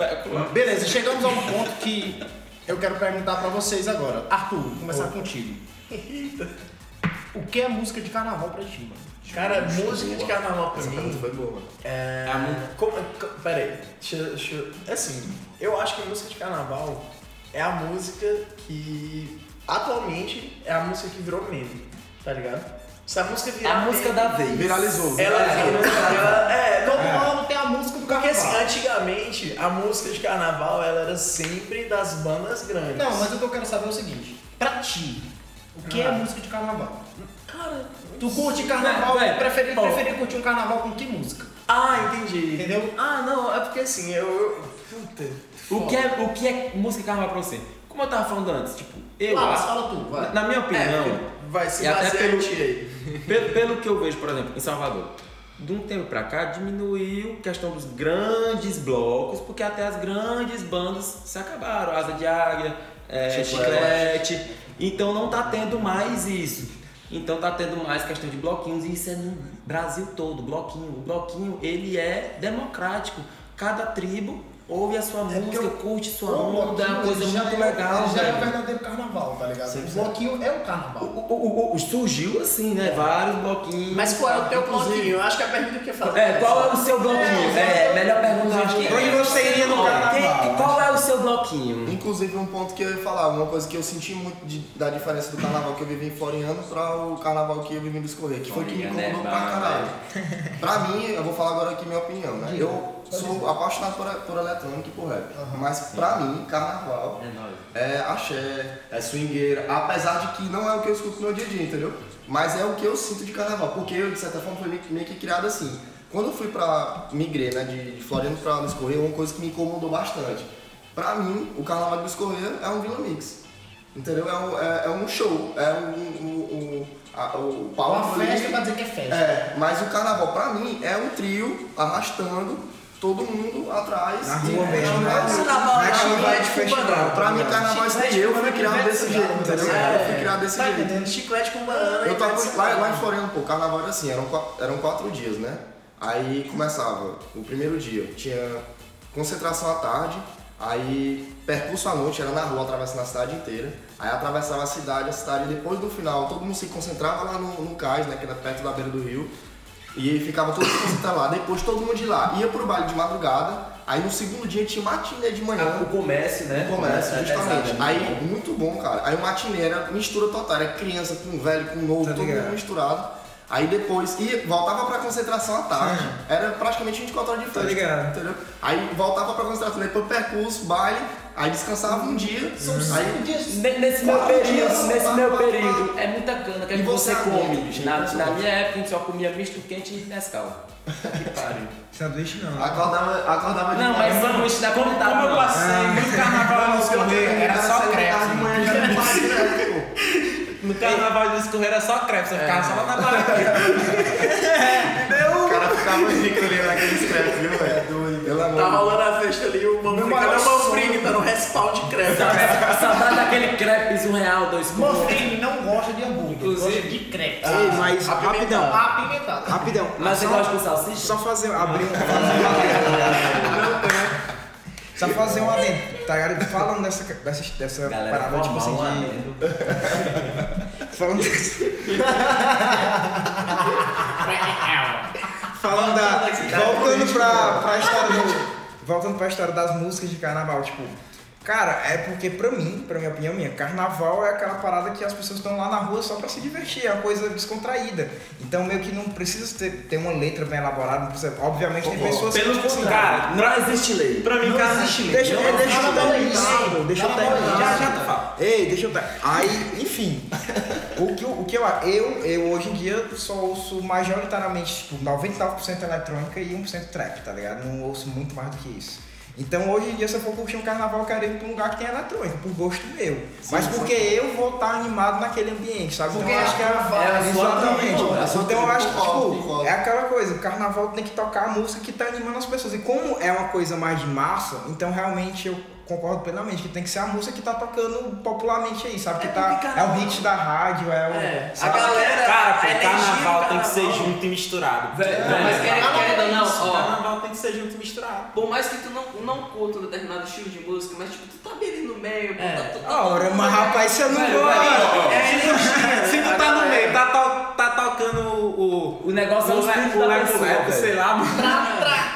Beleza, chegamos a um ponto que eu quero perguntar pra vocês agora. Arthur, vou começar contigo. O que é música de carnaval pra ti, mano? Cara, música de carnaval pra Essa mim. foi boa, mano. É. A mu- Como, co- peraí, deixa, deixa eu- Assim, eu acho que música de carnaval é a música que atualmente é a música que virou meme, tá ligado? Se a música virar A música da vez. Viralizou. Ela, ela, é, Todo não, ano tem a música do porque carnaval. assim, antigamente a música de carnaval ela era sempre das bandas grandes. Não, mas o que eu quero saber é o seguinte. Pra ti, o que é Ah. música de carnaval? Cara, Tu curte carnaval, prefere, ó. preferia curtir um carnaval com que música? ah, entendi. Entendeu? Ah, não, é porque assim, eu. eu puta. O que, é, o que é música de carnaval pra você? Como eu tava falando antes, tipo, eu Fala, acho. fala tu, vai. Na minha opinião, É, vai se E até pelo- pelo, pelo que eu vejo, por exemplo, em Salvador, de um tempo pra cá diminuiu a questão dos grandes blocos, porque até as grandes bandas se acabaram. Asa de Águia, é, Chiclete. Então não tá tendo mais isso. Então tá tendo mais questão de bloquinhos e isso é no Brasil todo, bloquinho. O bloquinho, ele é democrático. Cada tribo ouve a sua música, curte sua onda, é uma coisa já muito é, legal, Já é o velho. verdadeiro carnaval, tá ligado? O bloquinho é o O, carnaval. o- o- o- surgiu assim, né? Vários bloquinhos. Mas qual é o teu Inclusive- bloquinho? Eu acho que a pergunta que eu falo. É, qual é o seu bloquinho? É, melhor pergunta, eu acho que. Onde você iria no Quem- carnaval? qual é o seu bloquinho? Inclusive, um ponto que eu ia falar, uma coisa que eu senti muito de- da diferença do carnaval que eu vivi em Floriano para o carnaval que eu vivi em Discorrer, que foi que me é incomodou pra caralho. Pra mim, eu vou falar agora aqui minha opinião, né? Eu sou apaixonado por, por eletrônica e por rap, mas pra mim, carnaval É é axé, é swingueira, apesar de que não é o que eu escuto no meu dia a dia, entendeu? Mas é o que eu sinto de carnaval, porque eu, de certa forma, fui meio, que- meio que criado assim. Quando eu fui pra migrei, né, de, de Floriano pra Discorrer, uma coisa que me incomodou bastante. Pra mim, o carnaval de Discorrer é um Vila Mix, entendeu? É um, é, é um show, é um, um, um- a- o palco Uma festa pra dizer que é festa. é, mas o carnaval pra mim é um trio arrastando todo mundo atrás. Na rua mesmo, né? É, Carnaval Não é pra mim carnaval é de festival. banana. Pra mim, carnaval é isso aí. Eu fui criado desse jeito, entendeu? É. Eu fui criado desse jeito. Chiclete com banana. Eu tava lá, lá em. Floriano, pô, o carnaval era assim, eram, qua- eram quatro dias, né? Aí começava, o primeiro dia tinha concentração à tarde, aí percurso à noite, era na rua, atravessando a cidade inteira. Aí atravessava a cidade, a cidade, e depois do final, todo mundo se concentrava lá no, no cais, né, que era perto da beira do rio. E ficava todo mundo concentrado lá. Depois todo mundo de lá ia pro baile de madrugada. Aí no segundo dia tinha matinê de manhã. O comércio, né? Comércio, É, justamente. exato. Aí, muito bom, cara. Aí o matinê era mistura total, era criança com velho, com novo, Tá todo mundo misturado. Aí depois ia, voltava pra concentração à tarde. Era praticamente 24 horas de Tá festa. ligado. Entendeu? Aí voltava pra concentração, depois percurso, baile, aí descansava um dia. Aí, Ne- Nesse meu Quatro período, dias, nesse quatro, meu quatro, período, é muita cana que E você você come. come, bicho, Na, na minha época a gente só comia misto quente e Nescau. Que pariu. Sanduíche não. acordava, acordava de Não, mas manhã. sanduíche da Como, como eu passei muito carnaval no escorrer, era só saía de crepe. casa de manhã já era um baile direto, pô. No carnaval de escorrer era só crepe, você ficava só lá na barraca. O cara Tava rico ali naqueles crepes, viu, velho? Pelo amor Tá de rolando a festa ali, o Manfrim, Meu cadê o Manfrim? Tá no respawn de crepe. Saudade daquele crepes, um real, dois contos. Manfrim não gosta de hambúrguer, gosta de crepe. Ei, mas rapidão, Apimentado. rapidão. Mas você Só- gosta com salsicha? Só fazer, abrir um. Um adendo. Só fazer um adendo, tá ligado? Falando dessa, dessa, dessa Galera, parada, tipo assim, de. Falando desse... Falando da. Voltando pra, pra história do. Voltando pra história das músicas de carnaval, tipo. Cara, é porque pra mim, pra minha opinião minha, carnaval é aquela parada que as pessoas estão lá na rua só pra se divertir, é uma coisa descontraída. Então meio que não precisa ter, ter uma letra bem elaborada, não precisa, obviamente tem pessoas Pelo que assim, contrário, Não existe lei. pra mim, Não cara, existe lei. Deixa, Não, deixa eu terminar, deixa eu terminar. Já, já tu fala. Ei, deixa eu terminar. Aí, enfim, o que, eu- o que eu, eu, eu hoje em dia só ouço majoritariamente, tipo, 99% eletrônica e 1% trap, tá ligado? Não ouço muito mais do que isso. Então hoje em dia, se eu for curtir um carnaval, eu quero ir pra um lugar que tem eletrônica, por gosto meu. Mas porque eu vou estar animado naquele ambiente, sabe? Porque então eu acho que é, é a vibe, é exatamente. tribo, é então eu acho que, tipo, é aquela coisa, o carnaval tem que tocar a música que tá animando as pessoas. E como é uma coisa mais de massa, então realmente eu concordo plenamente que tem que ser a música que tá tocando popularmente aí, sabe? Que É tá, porque é o hit da rádio, é o. É, a galera. Cara, pô, do carnaval tem que ser junto e misturado. Velho, Não, mas querendo, ou não, ó, Carnaval tem que ser junto e misturado. por mais que tu não, não curta um determinado estilo de música, mas tipo, tu tá bem ali no meio, pô, É. tá, tu tá Ora, mas rapaz, você não Velho, gosta. É, Se tu tá no meio, tá, tá tocando o. O negócio é o o sei lá, trá.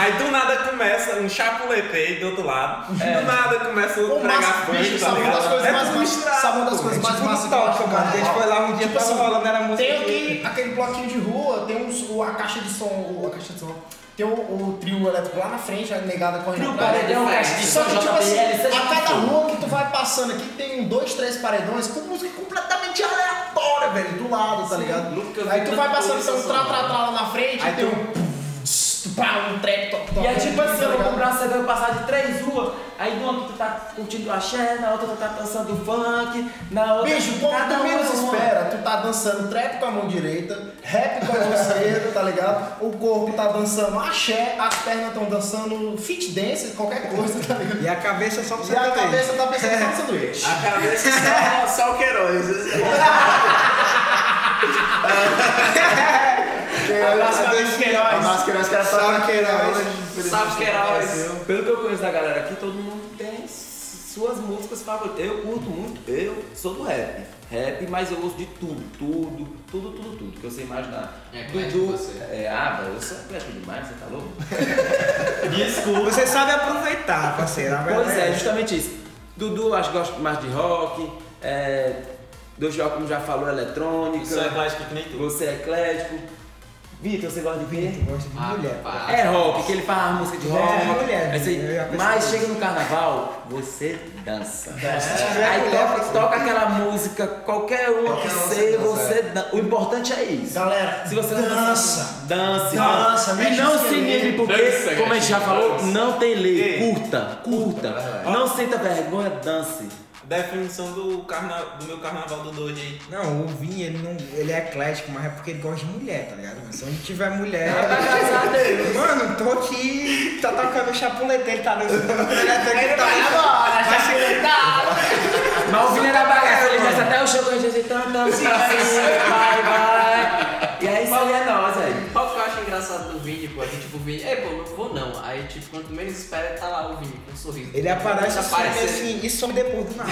Aí do nada começa um chapuleteio do outro lado. Do nada começa o pregar funk, tá uma das ligado? coisas É mais misturado, Sabe uma das pô. coisas mais Tipo massas que eu mano. A gente foi lá um dia, Tipo tava assim, rolando, era música Tem aqui, aquele bloquinho de rua, tem uns, a caixa de som, a caixa de som. Tem o, o trio elétrico lá na frente, a negada correndo Trio paredão, É, caixa de Só que, tipo assim, a cada rua que tu vai passando aqui, tem um, dois, três paredões com música completamente aleatória, velho, do lado, tá ligado? Aí tu vai passando, tem um poluição tra, tra, tra lá na frente, Aí tem um... pá, um trap, top, top. E é tipo assim, tá eu vou ligado? comprar uma cerveja, eu passar de três ruas, aí numa tu tá curtindo axé, na outra tu tá dançando funk, na outra... Bicho, cada tu menos uma- espera, tu tá dançando trap com a mão direita, rap com a mão esquerda, tá ligado? O corpo tá dançando axé, as pernas estão dançando fit dance, qualquer coisa, tá ligado? E a cabeça só pra E você a cabeça tá pensando no sanduíche. A cabeça é só, só o Queiroz. assim. Abraço, Queiroz. Queiroz. Abraço, Queiroz, que era só Salve, Queiroz. Sabe que era hora. Pelo que eu conheço da galera aqui, todo mundo tem suas músicas favoritas. Eu curto muito, eu sou do rap. Rap, mas eu ouço de tudo, tudo, tudo, tudo, tudo, que eu sei imaginar. É eclético você. É, ah, velho, eu sou eclético demais, você tá louco? Desculpa. Você sabe aproveitar, parceiro. Pois é, justamente isso. Dudu, acho que gosta mais de rock. É, do jogo, como já falou, eletrônica. Isso é eclético que nem tu. Você é eclético. Vitor, você gosta de quê? Eu gosto de Ah, mulher. pá. É rock, que ele faz música de É, rock. mulher, é aí. eu ia pensar Mas chega no carnaval, você dança. tiver Aí mulher, toca, você- toca aquela música, qualquer uma que seja, você dança. O importante é isso. Galera, Se você não dança. dance, Dança, E não se inibe, porque, Dança, como a gente já falou, dança. não tem lei. Ei. Curta, curta. Não sinta vergonha, dance. Definição do, carna... do meu carnaval do doide aí. Não, o Vini, ele, não, ele é eclético, mas é porque ele gosta de mulher, tá ligado? Mas se onde tiver mulher. Mano, tô aqui, tá tocando chapulete, ele tá dançando. Ele tá Agora, Mas se- Mas o Vini era bagaço, ele desce até o show com a gente então, então, assim, vai, vai. Engraçado do Vini, pô? A gente, tipo, o Vini, ei, pô, não vou não. Aí, tipo, quanto menos espera, tá lá o Vini com um sorriso. Ele aparece assim, aparecendo. assim e some depois do nada.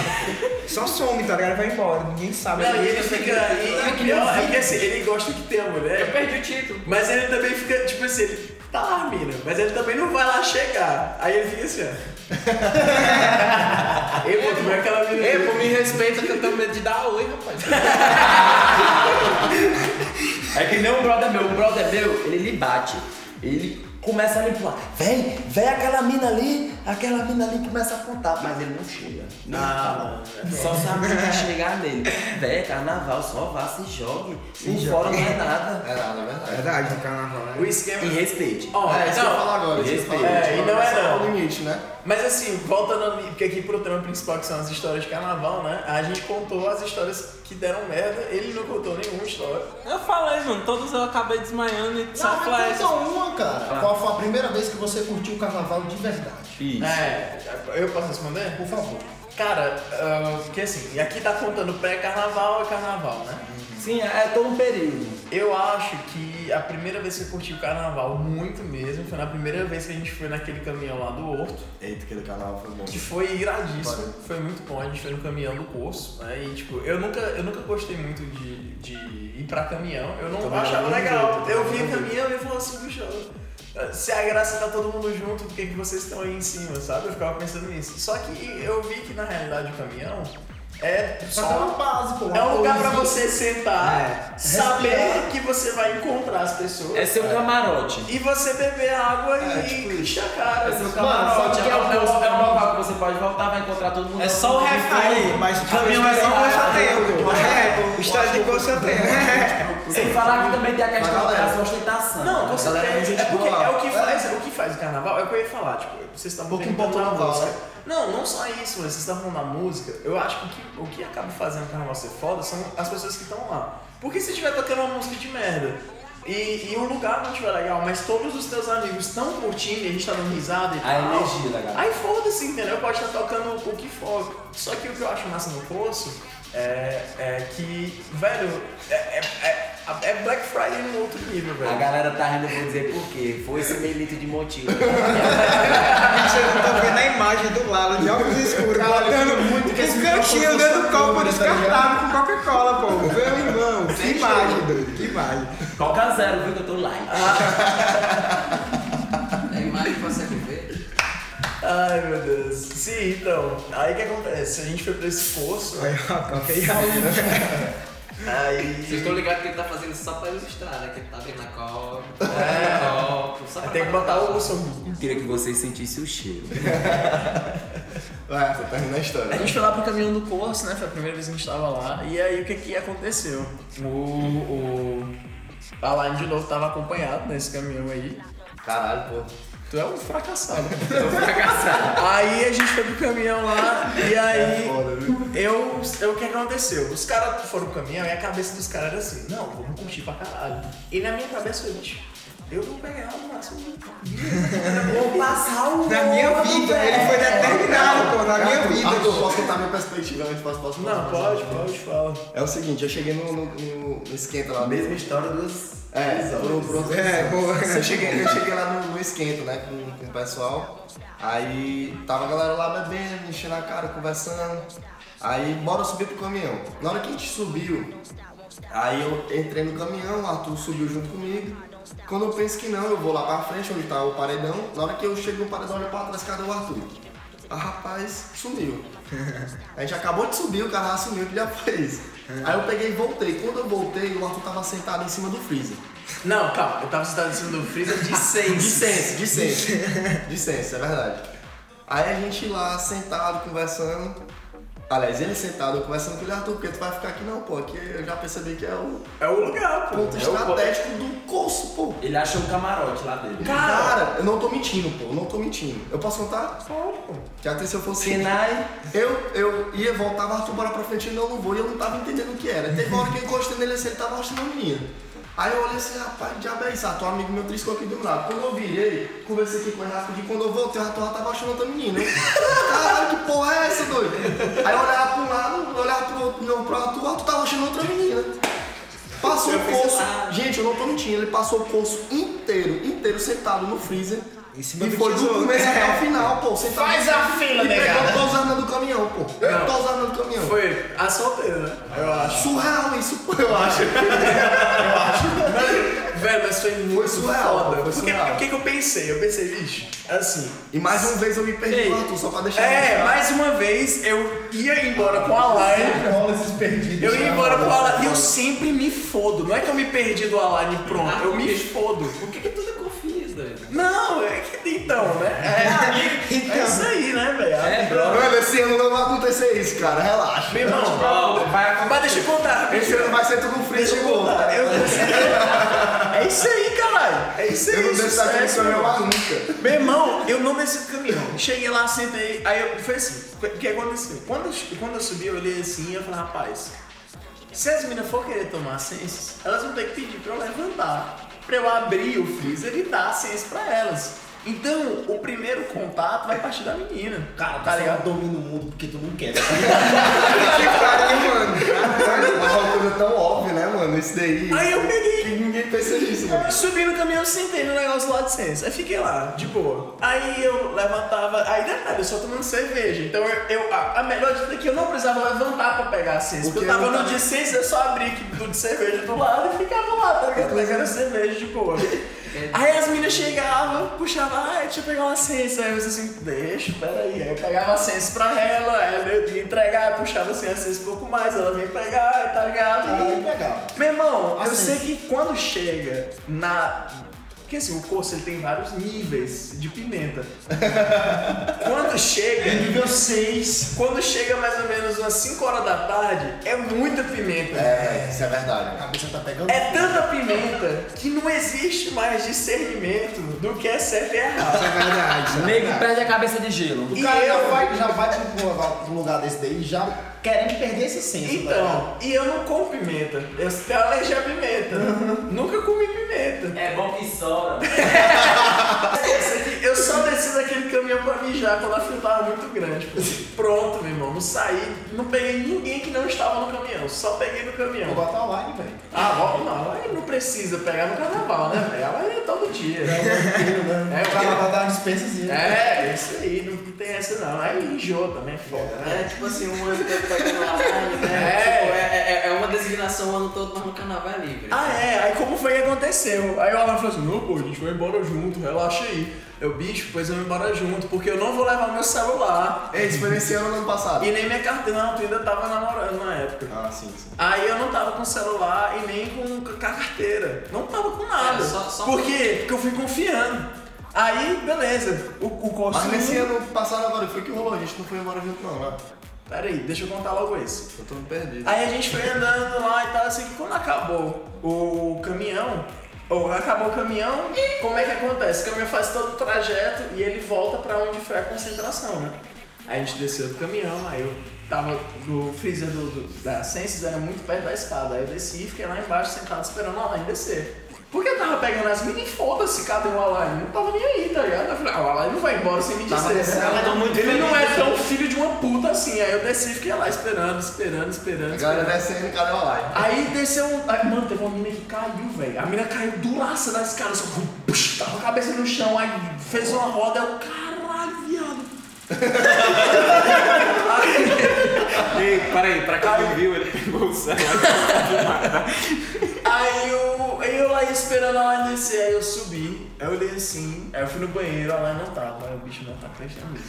Só some, tá ligado? Vai embora, ninguém sabe. Não, e ele fica. E, o pior é que assim, ele gosta que tem a Eu mulher, perdi o título. mas ele também fica, tipo assim, ele tá lá, mina, mas ele também não vai lá chegar. Aí ele fica assim, ó. Ei, pô, tu vê aquela mina. Ei, pô, me respeita que eu tenho medo de dar oi, rapaz. É que nem um brother meu, um brother meu, ele lhe bate. Ele começa a empurrar. Vem, vem aquela mina ali, aquela mina ali começa a apontar, mas ele não chega. Nem Ah, fala. Só sabe que vai chegar nele. Véi, carnaval, só vá, se jogue. Se fora não é nada. É nada, é verdade. Verdade, no carnaval, né? O esquema. E respeite. Ó, É, isso que eu não, agora. falar. É, e não é não. o limite, né? Mas assim, voltando ali, porque aqui pro trama principal, que são as histórias de carnaval, né? A gente contou as histórias que deram merda, ele não contou nenhuma história. Eu falei, mano, todos eu acabei desmaiando e só Não, mas flash. conta uma, cara. Qual foi a primeira vez que você curtiu o carnaval de verdade? Isso. É, eu posso responder? Por favor. Cara, ah, porque assim, e aqui tá contando pré-carnaval e carnaval, né? Sim, é todo um período. Eu acho que a primeira vez que eu curti o carnaval, muito mesmo, foi na primeira vez que a gente foi naquele caminhão lá do Horto, Eita, aquele canal foi bom. que foi iradíssimo, foi muito bom, a gente foi no caminhão do curso, né? E tipo, eu nunca, eu nunca gostei muito de, de ir pra caminhão, eu não Também achava legal. jeito, Eu vi não. caminhão e falava assim, bicho, se a graça tá todo mundo junto, por que, que vocês estão aí em cima, sabe? Eu ficava pensando nisso. Só que eu vi que na realidade o caminhão é Só é uma só. base, pô. É um lugar pra você sentar, saber respirar. que você vai encontrar as pessoas. É seu camarote. E você beber água É, e tipo cara. É seu Mano, camarote. que É é um é coisa um- é um que- local que você pode voltar, vai encontrar todo mundo. É só o refém. Aí, mas caminhão é só com sorteio. É, história de com sorteio. Sem falar que também tem a questão Mas, galera, da ostentação. Não, com A galera é certeza. gente É porque é o que faz, o que faz o carnaval, é o que eu ia falar, tipo, vocês estavam Um na música. Não, não só isso, mas vocês estavam falando da música, eu acho que o que, o que acaba fazendo o carnaval ser foda são as pessoas que estão lá. Porque se estiver tocando uma música de merda e, e o lugar não estiver legal, mas todos os teus amigos estão curtindo e a gente tá dando risada e A tal, energia da galera. Aí foda-se, entendeu? Pode estar tocando o que for. Só que o que eu acho massa no poço é, é que, velho, é, é, é, é Black Friday no outro nível, velho. A galera tá rindo, eu vou dizer por quê. Foi esse meio litro de motivo. Vocês não estão vendo a imagem do Lalo de óculos escuros, botando muito que esse um cantinho microfone dentro do tá copo tá descartável com Coca-Cola, pô. Meu irmão, que imagem, doido, que imagem. Coca zero, viu que eu tô light. É a imagem que você quer ver. Ai meu Deus. Sim, então. Aí o que acontece? A gente foi pra esse poço. Aí, ó, Coca aí. Aí. Vocês estão ligados que ele tá fazendo só pra ilustrar, né? Que ele tá abrindo a copa, É. copo, só pra Tem que botar o som. Eu queria que vocês sentissem o cheiro. Vai, tô terminando a história. A gente foi lá pro caminhão do poço, né? Foi a primeira vez que a gente tava lá. E aí o que que aconteceu? O. o a Line de novo tava acompanhado nesse caminhão aí. Caralho, pô. Tu é um fracassado. É um fracassado. aí a gente foi pro caminhão lá e aí. É foda? Eu, eu, o que aconteceu? Os caras foram pro caminhão e a cabeça dos caras era assim, não, vamos curtir pra caralho. E na minha cabeça foi, bicho, eu vou pegar no máximo. Vou passar o Na minha vida, ele foi determinado, pô, na minha vida. Arthur, posso contar minha perspectiva antes? Posso, posso, Não, pode, pode, fala. É o seguinte, eu cheguei no, no, no- no esquenta lá. Mesma história dos. É, pro, pro, É. Eu cheguei, eu cheguei lá no, no esquento, né, com, com o pessoal. Aí tava a galera lá bebendo, enchendo a cara, conversando. Aí bora subir pro caminhão. Na hora que a gente subiu, aí eu entrei no caminhão, o Arthur subiu junto comigo. Quando eu penso que não, eu vou lá pra frente, onde tá o paredão. Na hora que eu chego no paredão, eu olho pra trás, cadê o Arthur? Ah, rapaz, sumiu. A gente acabou de subir, o cara sumiu, que já fez. Aí eu peguei e voltei. Quando eu voltei, o Arthur tava sentado em cima do freezer. Não, calma, eu tava sentado em cima do freezer de seis. Licença, licença. Licença, é verdade. Aí a gente lá sentado, conversando. Aliás, ele sentado, eu conversando com ele, Arthur, porque tu vai ficar aqui não, pô. Aqui eu já percebi que é o É o lugar, pô. ponto É o estratégico do curso, pô. Ele achou um camarote lá dele. Cara, eu não tô mentindo, pô. Eu não tô mentindo. Eu posso contar? Pode, pô. Que até se eu fosse. Sinai. Eu, eu ia voltar, o Arthur bora pra frente, ele não, não vou, e eu não tava entendendo o que era. Teve uma hora que eu encostei nele assim, ele tava mostrando uma menina. Aí eu olhei assim, rapaz, que diabo é isso? Um amigo meu triscou aqui do meu lado. Quando eu virei, conversei aqui com ele rapidinho, quando eu voltei, o Arthur já tava achando outra menina. Eu, Caralho, que porra é essa, doido? Aí eu olhava pra um lado, eu olhava pro outro, não, pro Arthur, o Arthur tava achando outra menina. Passou o curso, gente, eu não tô mentindo, ele passou o curso inteiro, inteiro sentado no freezer. E foi do começo até o final, pô. Sentado Faz a fila, e pegou negada. todas as armas do caminhão, pô. Não. Todas as armas do caminhão. Foi a solteira, né? Eu acho. Surreal isso, pô, eu acho. Velho, mas foi muito surreal, foda. foi Porque surreal. o que, que eu pensei? Eu pensei, bicho, assim. E mais uma vez eu me perdi Ei. Arthur, só pra deixar É, mais uma vez eu ia embora com a line. Rola esses perdidos. Eu ia né? embora com a line. E eu sempre me fodo. Não é que eu me perdi do Aline pronto, eu me fodo. Por que, que tu não? Não, é que então, né? É, é isso aí, né, velho? É, bro. Mano, esse ano não vai acontecer isso, cara. Relaxa. Meu irmão, Ó, vai acontecer. mas deixa eu contar. Esse ano vai ser tudo Deixa de. Eu, é isso aí, caralho. É isso aí. Eu não desço daquele sucesso, caminhão meu mais irmão. nunca. Meu irmão, eu não desci do caminhão. Cheguei lá, sentei. Aí eu, foi assim: o que aconteceu? Quando, eu- quando eu subi, eu olhei assim e eu falei, rapaz, se as meninas for querer tomar ciências, elas vão ter que pedir pra eu levantar, pra eu abrir o freezer e dar a ciência pra elas. Então, o primeiro contato vai partir da menina. Cara, tá ligado? domina o mundo porque tu não quer. Mas uma coisa tão óbvia, né, mano? Isso daí. Aí eu peguei. Pensa nisso, mano. Subi no caminhão, sentei no negócio lá de ciência. Aí fiquei lá, de boa. Aí eu levantava. Aí detalhe, eu só tomando cerveja. Então eu, eu- a, a melhor dica é que eu não precisava levantar pra pegar a ciência. Porque eu tava eu no de ciência, eu só abria aqui do de cerveja do lado e ficava lá, tá ligado? Pegando cerveja de boa. Aí as meninas chegavam, puxavam, ah, deixa eu pegar uma ciência. Aí eu disse assim, deixa, peraí. Aí eu pegava a ciência pra ela, aí eu ia entregar, puxava assim a um pouco mais, ela vinha pegar, tá ligado? Aí pegava. Meu irmão, eu sei que quando chega na. Porque assim, o curso ele tem vários níveis de pimenta. quando chega. Nível 6. Quando chega mais ou menos umas 5 horas da tarde, é muita pimenta. É, isso é verdade. A cabeça tá pegando. É tanta pimenta que não existe mais discernimento do que é certo e errado. Isso é verdade. O nego perde a cabeça de gelo. O E cara já eu- vai, já vai pra um lugar, pra um lugar desse daí já querendo perder esse senso. tá? Então, e eu não como pimenta. Eu tenho alergia a pimenta. Nunca comi pimenta. É bom que aqui, eu só desci daquele caminhão pra mijar quando a fila tava muito grande. Pronto, meu irmão. Não saí, não peguei ninguém que não estava no caminhão. Só peguei no Vou caminhão. botar online, velho. Ah, bom, não, aí não precisa pegar no carnaval, né, velho? Ela é todo dia. É, O cara vai dar uma dispensazinha. É, isso aí, não tem essa não. Aí enjoa também, é foda, né? É tipo assim, um ano né? É. Tipo, é, é, é uma designação o ano todo, mas no carnaval é livre. Ah, é, aí como foi que aconteceu? Aí o Alan falou assim: não, pô, a gente vai embora junto, relaxa aí. Eu, bicho, pois eu vou embora junto, porque eu não vou levar meu celular. Ei, isso foi nesse ano ano passado? E nem minha carteira, não, tu ainda tava namorando na época. Ah, sim, sim. Aí eu não tava com celular e nem com com a carteira. Não tava com nada. É, só- só- Por quê? Porque eu fui confiando. Aí, beleza. O, o. Mas nesse ano passado agora foi que rolou, a gente não foi embora junto não, né? Pera aí, deixa eu contar logo isso. Eu tô perdido. Aí a gente foi andando lá e tal, assim, quando acabou o caminhão, ou acabou o caminhão, como é que acontece? O caminhão faz todo o trajeto e ele volta pra onde foi a concentração, né? Aí a gente desceu do caminhão, aí eu tava no freezer do, do, da Senses, era muito perto da escada. Aí eu desci e fiquei lá embaixo sentado esperando o Alain descer. Porque eu tava pegando as minas e foda-se, cadê o Alain? Não tava nem aí, tá ligado? Eu falei, ah, o Alain não vai embora sem me dizer. né? Ele não é tão filho de uma puta assim. Aí eu desci e fiquei lá esperando, esperando, esperando. A galera esperando. descendo, cadê o live? Aí desceu. um- Aí, mano, teve uma mina que caiu, velho. A mina caiu duraça da escada, só tava com a cabeça no chão, aí fez uma roda, eu, caralho, viado. Ei, peraí, pra quem não viu, ele pegou o. Aí eu, aí eu lá esperando ela descer, aí eu subi, aí eu olhei assim, aí eu fui no banheiro, ela não tava, aí o bicho não tá prestando mesmo.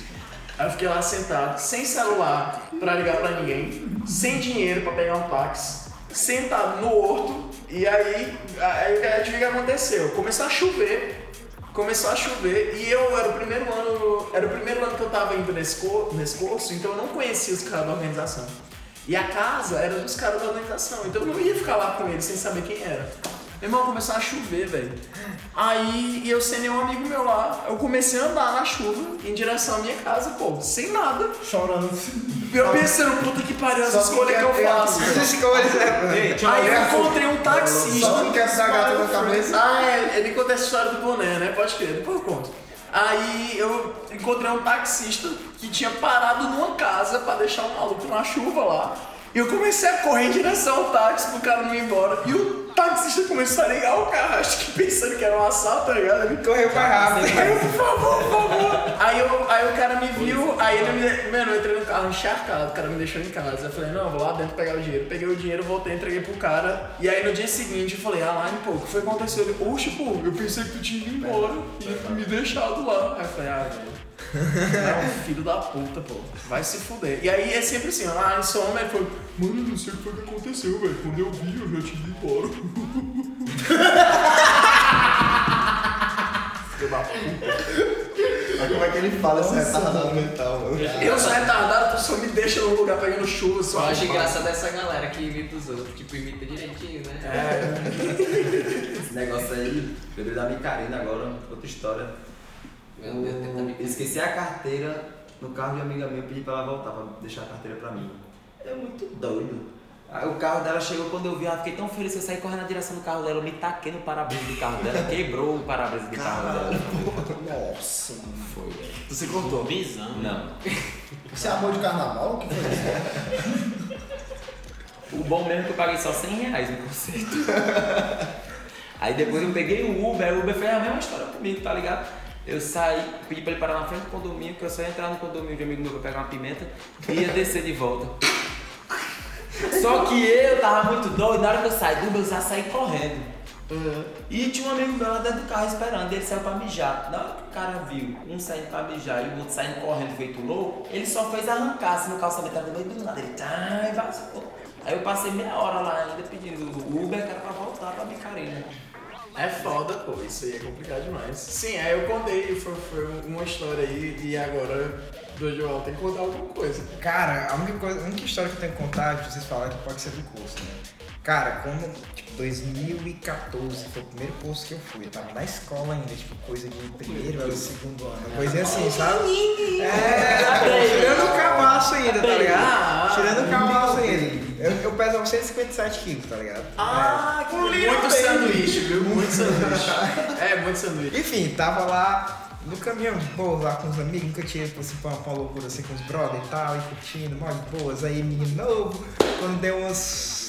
Aí eu fiquei lá sentado, sem celular pra ligar pra ninguém, sem dinheiro pra pegar um táxi, sentado no horto, e aí, aí adivinha o que aconteceu? Começou a chover, começou a chover, e eu era o primeiro ano, era o primeiro ano que eu tava indo nesse, cor, nesse curso, então eu não conhecia os caras da organização. E a casa era dos caras da organização, então eu não ia ficar lá com eles sem saber quem era. Meu irmão, começou a chover, velho. Aí eu sem nenhum amigo meu lá, eu comecei a andar na chuva em direção à minha casa, pô, sem nada. Chorando. Eu pensando, puta que pariu, essa Só escolha que eu quer pegar faço. coisas, né? Ei, tinha Aí eu encontrei um taxista. Só não quer essa gata na cabeça. Ah, é, ele conta essa história do boné, né? Pode crer, depois eu conto. Aí eu encontrei um taxista que tinha parado numa casa pra deixar o maluco na chuva lá. E eu comecei a correr em direção ao táxi pro cara não ir embora. E o taxista começou a ligar o carro, acho que pensando que era um assalto, tá ligado? Ele Correu mais rápido. Aí eu, por favor, por favor. Aí, eu, aí o cara me viu, aí ele me. Mano, eu entrei no carro encharcado, o cara me deixou em casa. Eu falei, não, vou lá dentro pegar o dinheiro. Peguei o dinheiro, voltei, entreguei pro cara. E aí no dia seguinte eu falei, Alain, pô, o que foi que aconteceu? Ele, oxe, pô, eu pensei que tu tinha ido embora e me deixado lá. Aí eu falei, ah, velho. É um filho da puta, pô. Vai se fuder. E aí é sempre assim, ah, ele falou, mano, eu não sei o que foi que aconteceu, velho. Quando eu vi, eu já tinha ido embora. Filho da puta. Olha como é que ele fala esse retardado mental, mano. Eu sou retardado, tu só me deixa num lugar pegando chuva, Eu só acho engraçado essa galera que imita os outros, tipo, imita direitinho, né? Esse negócio aí, lembrei da Micarina agora, outra história. Meu Deus, tenta Eu me esqueci a carteira no carro de uma amiga minha, eu pedi pra ela voltar, pra deixar a carteira pra mim. É muito doido. Aí o carro dela chegou quando eu vi, ela fiquei tão feliz que eu saí correndo na direção do carro dela, eu me taquei no para-brisa do carro dela, quebrou o para-brisa do carro dela. Nossa. Foi, velho. Tu se contou? Visão. Não. Você é amor de carnaval? O que foi isso? O bom mesmo é que eu paguei só 100 reais no concerto. Aí depois eu peguei o Uber, o Uber fez a mesma história comigo, tá ligado? Eu saí, pedi pra ele parar na frente do condomínio, que eu só ia entrar no condomínio de um amigo meu pra pegar uma pimenta e ia descer de volta. Só que eu tava muito doido, na hora que eu saí do Uber, eu já saí correndo. E tinha um amigo meu lá dentro do carro esperando, ele saiu pra mijar. Na hora que o cara viu um saindo pra mijar e o outro saindo correndo feito louco, ele só fez arrancar assim no calçamento tava meio do nada. Ele tá, e vazou. Aí eu passei meia hora lá ainda pedindo o Uber, que era pra voltar pra Micarina. É foda, pô, isso aí é complicado demais. Sim, aí eu contei, foi, foi uma história aí, e agora do João tem que contar alguma coisa. Cara, a única, coisa, a única história que eu tenho que contar, que vocês falaram que pode ser do curso, né? Cara, quando, tipo, 2014 foi o primeiro curso que eu fui, eu tava na escola ainda, tipo, coisa de primeiro ou segundo ano, coisa assim, sabe? É, tirando o cabaço ainda, tá ligado? Tirando o cabaço ainda. Eu, eu pesava 157 quilos, tá ligado? Ah, que Muito sanduíche, viu? Muito sanduíche. É, muito sanduíche. Enfim, tava lá no caminhão de boa, lá com os amigos, nunca tinha ido assim, pra uma loucura assim com os brother e tal, e curtindo, mó de boas. Aí, menino novo, quando deu umas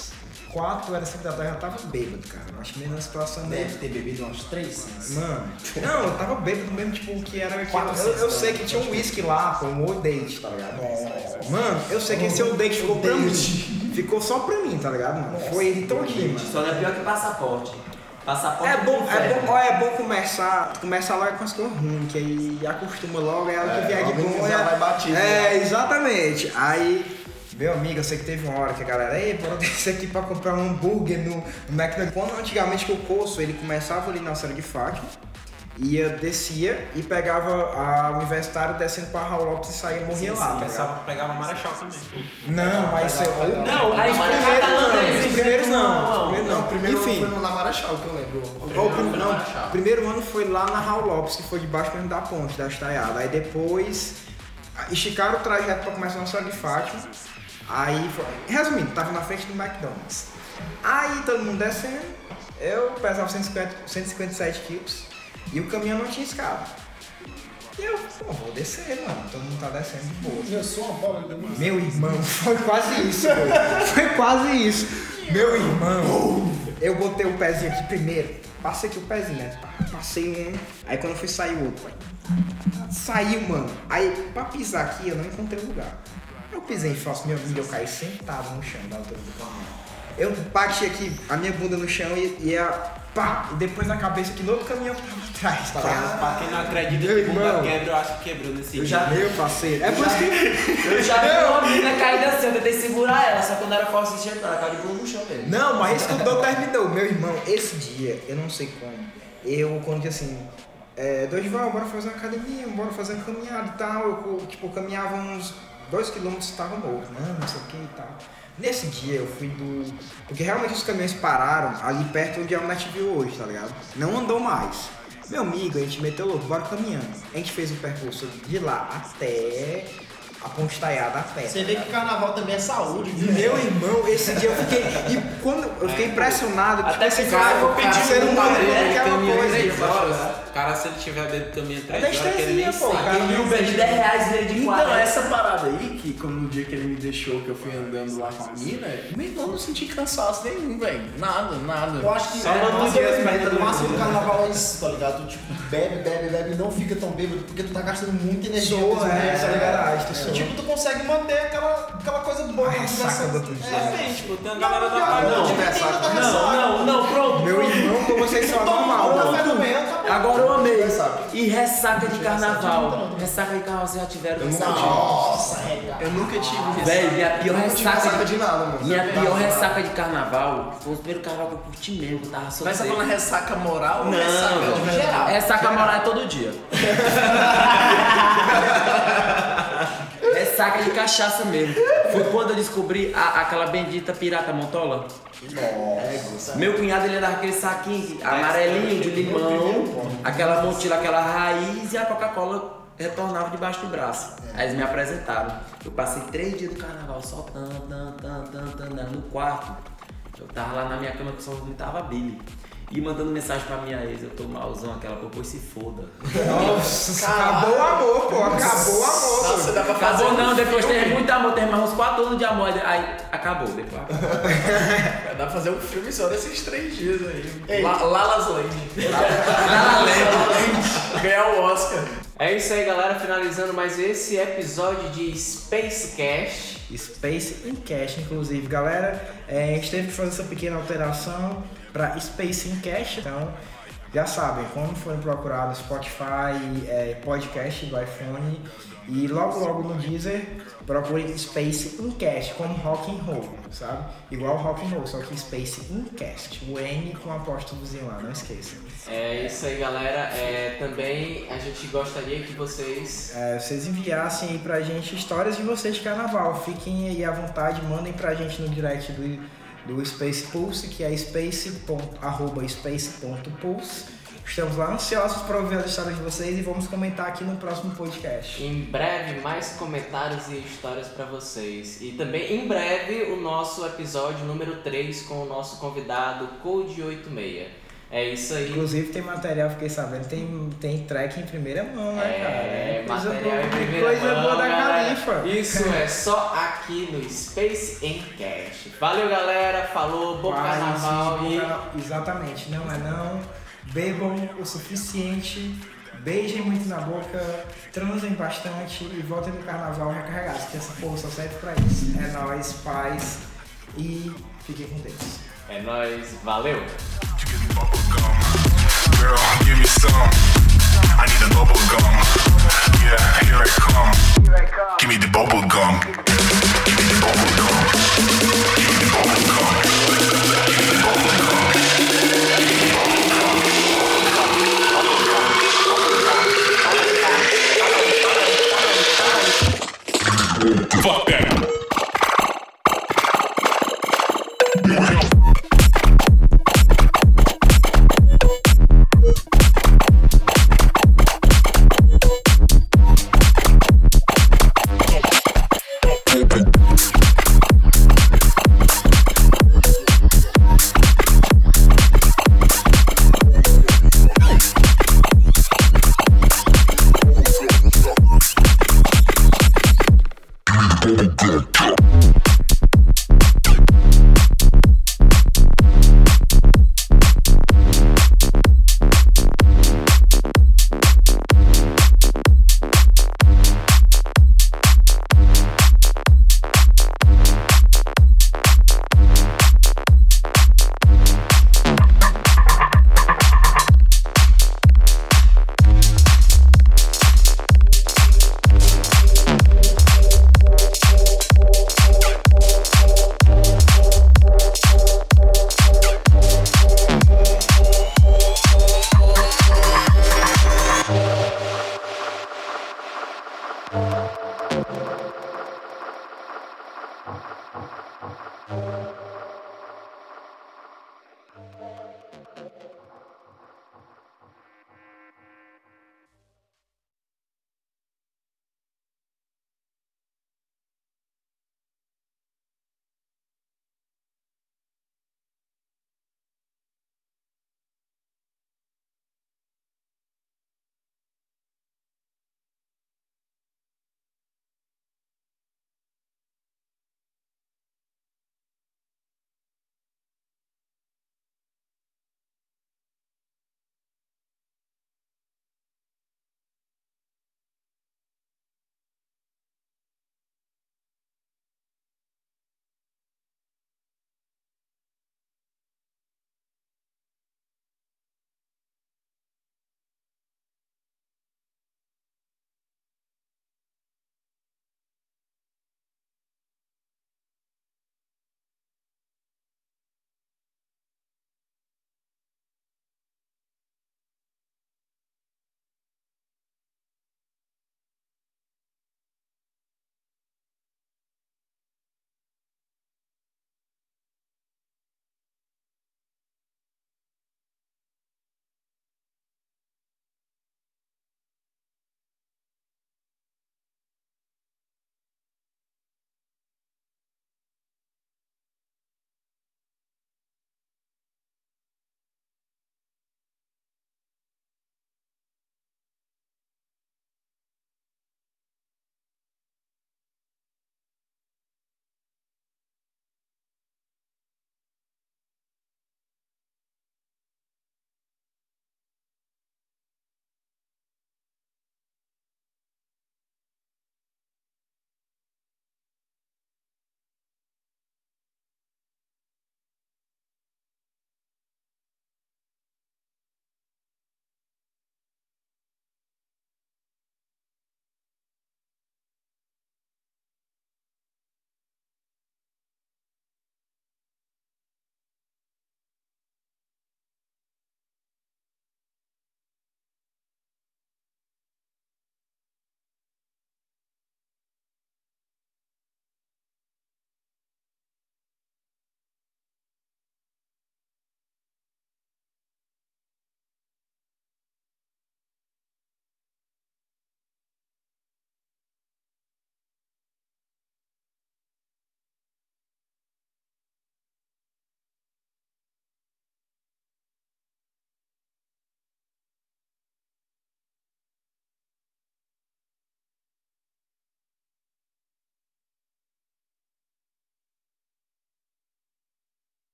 4 horas 5 da tarde, eu já tava bêbado, cara. Acho meio na situação meio. Deve ter bebido umas três. Mano, não, eu tava bêbado mesmo, tipo, que era. Que Quatro eu, eu sei né? que tinha um whisky lá, pô, um old date, tá ligado? Mano, eu sei que esse old date ficou pra mim. Ficou só pra mim, tá ligado, mano? Foi ele todinho, mano. Só não é pior que passaporte. Passaporte É bom, é bom, ó, é bom começar, começar logo com as coisas ruins, que aí acostuma logo, aí ela que vier de bom. já é- vai batido, É, exatamente. Aí, meu amigo, eu sei que teve uma hora que a galera, ei, bora descer aqui pra comprar um hambúrguer no, no McDonald's. Quando antigamente que o curso, ele começava ali na Serra de Fátima, ia, descia e pegava a universitária descendo pra Raul Lopes e saía e morria lá, tá ligado? Pensava que pegava Marechal também. Não, mas é ou Não, aí os primeiros não, os primeiros não, Não, não. primeiro Enfim, foi no- na Marechal que eu lembro. Ó, o prim- não, o primeiro ano foi lá na Raul Lopes, que foi debaixo mesmo da ponte, da estaiada. Aí depois esticaram o trajeto pra começar na Cidade de Fátima. Aí, foi- resumindo, tava na frente do McDonald's. Aí todo mundo descendo, eu pesava 150, 157 quilos e o caminhão não tinha escada. E eu, pô, vou descer, mano. Todo mundo tá descendo de boa. Eu sou uma pobre demais. Meu irmão, foi quase isso. Foi quase isso. Meu irmão, eu botei o pezinho aqui primeiro. Passei aqui o pezinho, né? Passei um. Aí quando eu fui sair o outro. Saiu, mano. Aí pra pisar aqui eu não encontrei lugar. Eu pisei em falso, meu amigo, eu caí sentado no chão da altura do caminhão. Eu bati aqui a minha bunda no chão e, e a. Pá! E depois na cabeça que no outro caminhão que tava atrás, tá ligado? Pra quem não acredita que bunda irmão. quebra, eu acho que quebrou nesse Eu dia. já- Meu parceiro. É por isso que. Eu já vi uma menina caída assim, eu tentei segurar ela, só que quando era forte de ela caiu de bunda no chão mesmo. Não, mas isso que o Dom terminou. Meu irmão, esse dia, eu não sei como, eu, quando disse assim, é, Dorival, bora fazer uma academia, bora fazer uma caminhada e tal. Eu, tipo, caminhava uns dois quilômetros e tava morto, não, não sei o que e tal. Nesse dia eu fui do. Porque realmente os caminhões pararam ali perto onde é o Netview hoje, tá ligado? Não andou mais. Meu amigo, a gente meteu louco, bora caminhando. A gente fez o percurso de lá até a ponte taiada a pé. Você vê que carnaval também é saúde, E viu? meu irmão, esse dia eu fiquei. E quando eu fiquei impressionado, tipo, Até esse que cara, eu vou pedir ser um humano Ele é aquela caminhou coisa. três horas. O cara, se ele tiver bebido caminho três É horas, que ele nem anestesia, pô, sabe. cara. E Uber de 10 reais ele de Então, 40. essa parada aí, que quando no dia que ele me deixou, que eu fui andando lá com a mina, meu irmão não senti cansaço nenhum, velho. Nada, nada. Eu acho que Só é, não mas manter as eu- pernas o do máximo do carnaval é isso, tá ligado? Tu, tipo, bebe, bebe, bebe e não fica tão bêbado porque tu tá gastando muita energia. Soa, é, tá é ligado? Soa. tipo, tu consegue manter aquela, aquela coisa boa. A ressaca outro dia. É, Tem, tipo, tem a Não, galera da não, não, Não, ressaca. não, não, pronto. Meu irmão, pra vocês são normal. da manhã, tá Agora eu amei. Ressaca. E ressaca de carnaval. Ressaca de carnaval, vocês já tiveram? Tive. Nossa, regata. Eu nunca tive ressaca. Velho, minha pior ressaca ressaca de, nada, mano. Minha pior ressaca de carnaval foi o primeiro carnaval que eu curti mesmo, que eu tava Mas solteiro. você tá falando ressaca moral ou Não, ressaca de geral? Ressaca moral é todo dia. Ressaca de cachaça mesmo. Foi quando eu descobri a- aquela bendita pirata montola. Meu cunhado ele dava aquele saquinho amarelinho de limão, aquela mochila, aquela raiz e a Coca-Cola retornava debaixo do braço. Aí eles me apresentaram. Eu passei três dias do carnaval só tan, tan, tan, tan, tan, no quarto. Eu tava lá na minha cama que só vomitava a Billy. E mandando mensagem pra minha ex, eu tô malzão, aquela pô, pois se foda. Nossa, acabou o amor, pô. Acabou o amor. Nossa, você dá pra fazer Acabou não, depois filme. teve muito amor, teve mais uns 4 anos de amor, aí acabou, depois acabou. Dá pra fazer um filme só desses três dias aí. Ei. La Lalas Land. Ganhar o Oscar. É isso aí, galera. Finalizando mais esse episódio de Space Cast. Space in Cash, inclusive, galera. é, a gente teve que fazer essa pequena alteração para Space in Cash, então já sabem, quando forem procurar no Spotify, é, podcast do iPhone e logo logo no Deezer, procurem Space in Cash, como Rock and Roll, sabe? Igual Rock and Roll, só que Space in Cast, o N com apóstolozinho lá, não esqueçam. É isso aí, galera. É, também a gente gostaria que vocês. É, vocês enviassem aí pra gente histórias de vocês de carnaval. Fiquem aí à vontade, mandem pra gente no direct do, do Space Pulse, que é space. space.pulse. Estamos lá ansiosos para ouvir as histórias de vocês e vamos comentar aqui no próximo podcast. Em breve, mais comentários e histórias pra vocês. E também, em breve, o nosso episódio número 3 com o nosso convidado Code 86. É isso aí. Inclusive tem material, fiquei sabendo, tem, tem track em primeira mão, né, cara? É, coisa material boa, em primeira coisa mão, boa da galera. Califa. Isso é só aqui no Space Encast. Valeu, galera. Falou, bom Paz, carnaval e... Exatamente, não é não. Bebam o suficiente, beijem muito na boca, transem bastante e voltem no carnaval recarregados, que essa porra só serve pra isso. É nóis, paz e fiquem com Deus. É nóis, valeu. Girl, give me some. I need a bubble gum. Yeah, here I come. Give me the bubble gum. Bubble gum. Give me the bubble gum. Give me the bubble gum. Fuck that.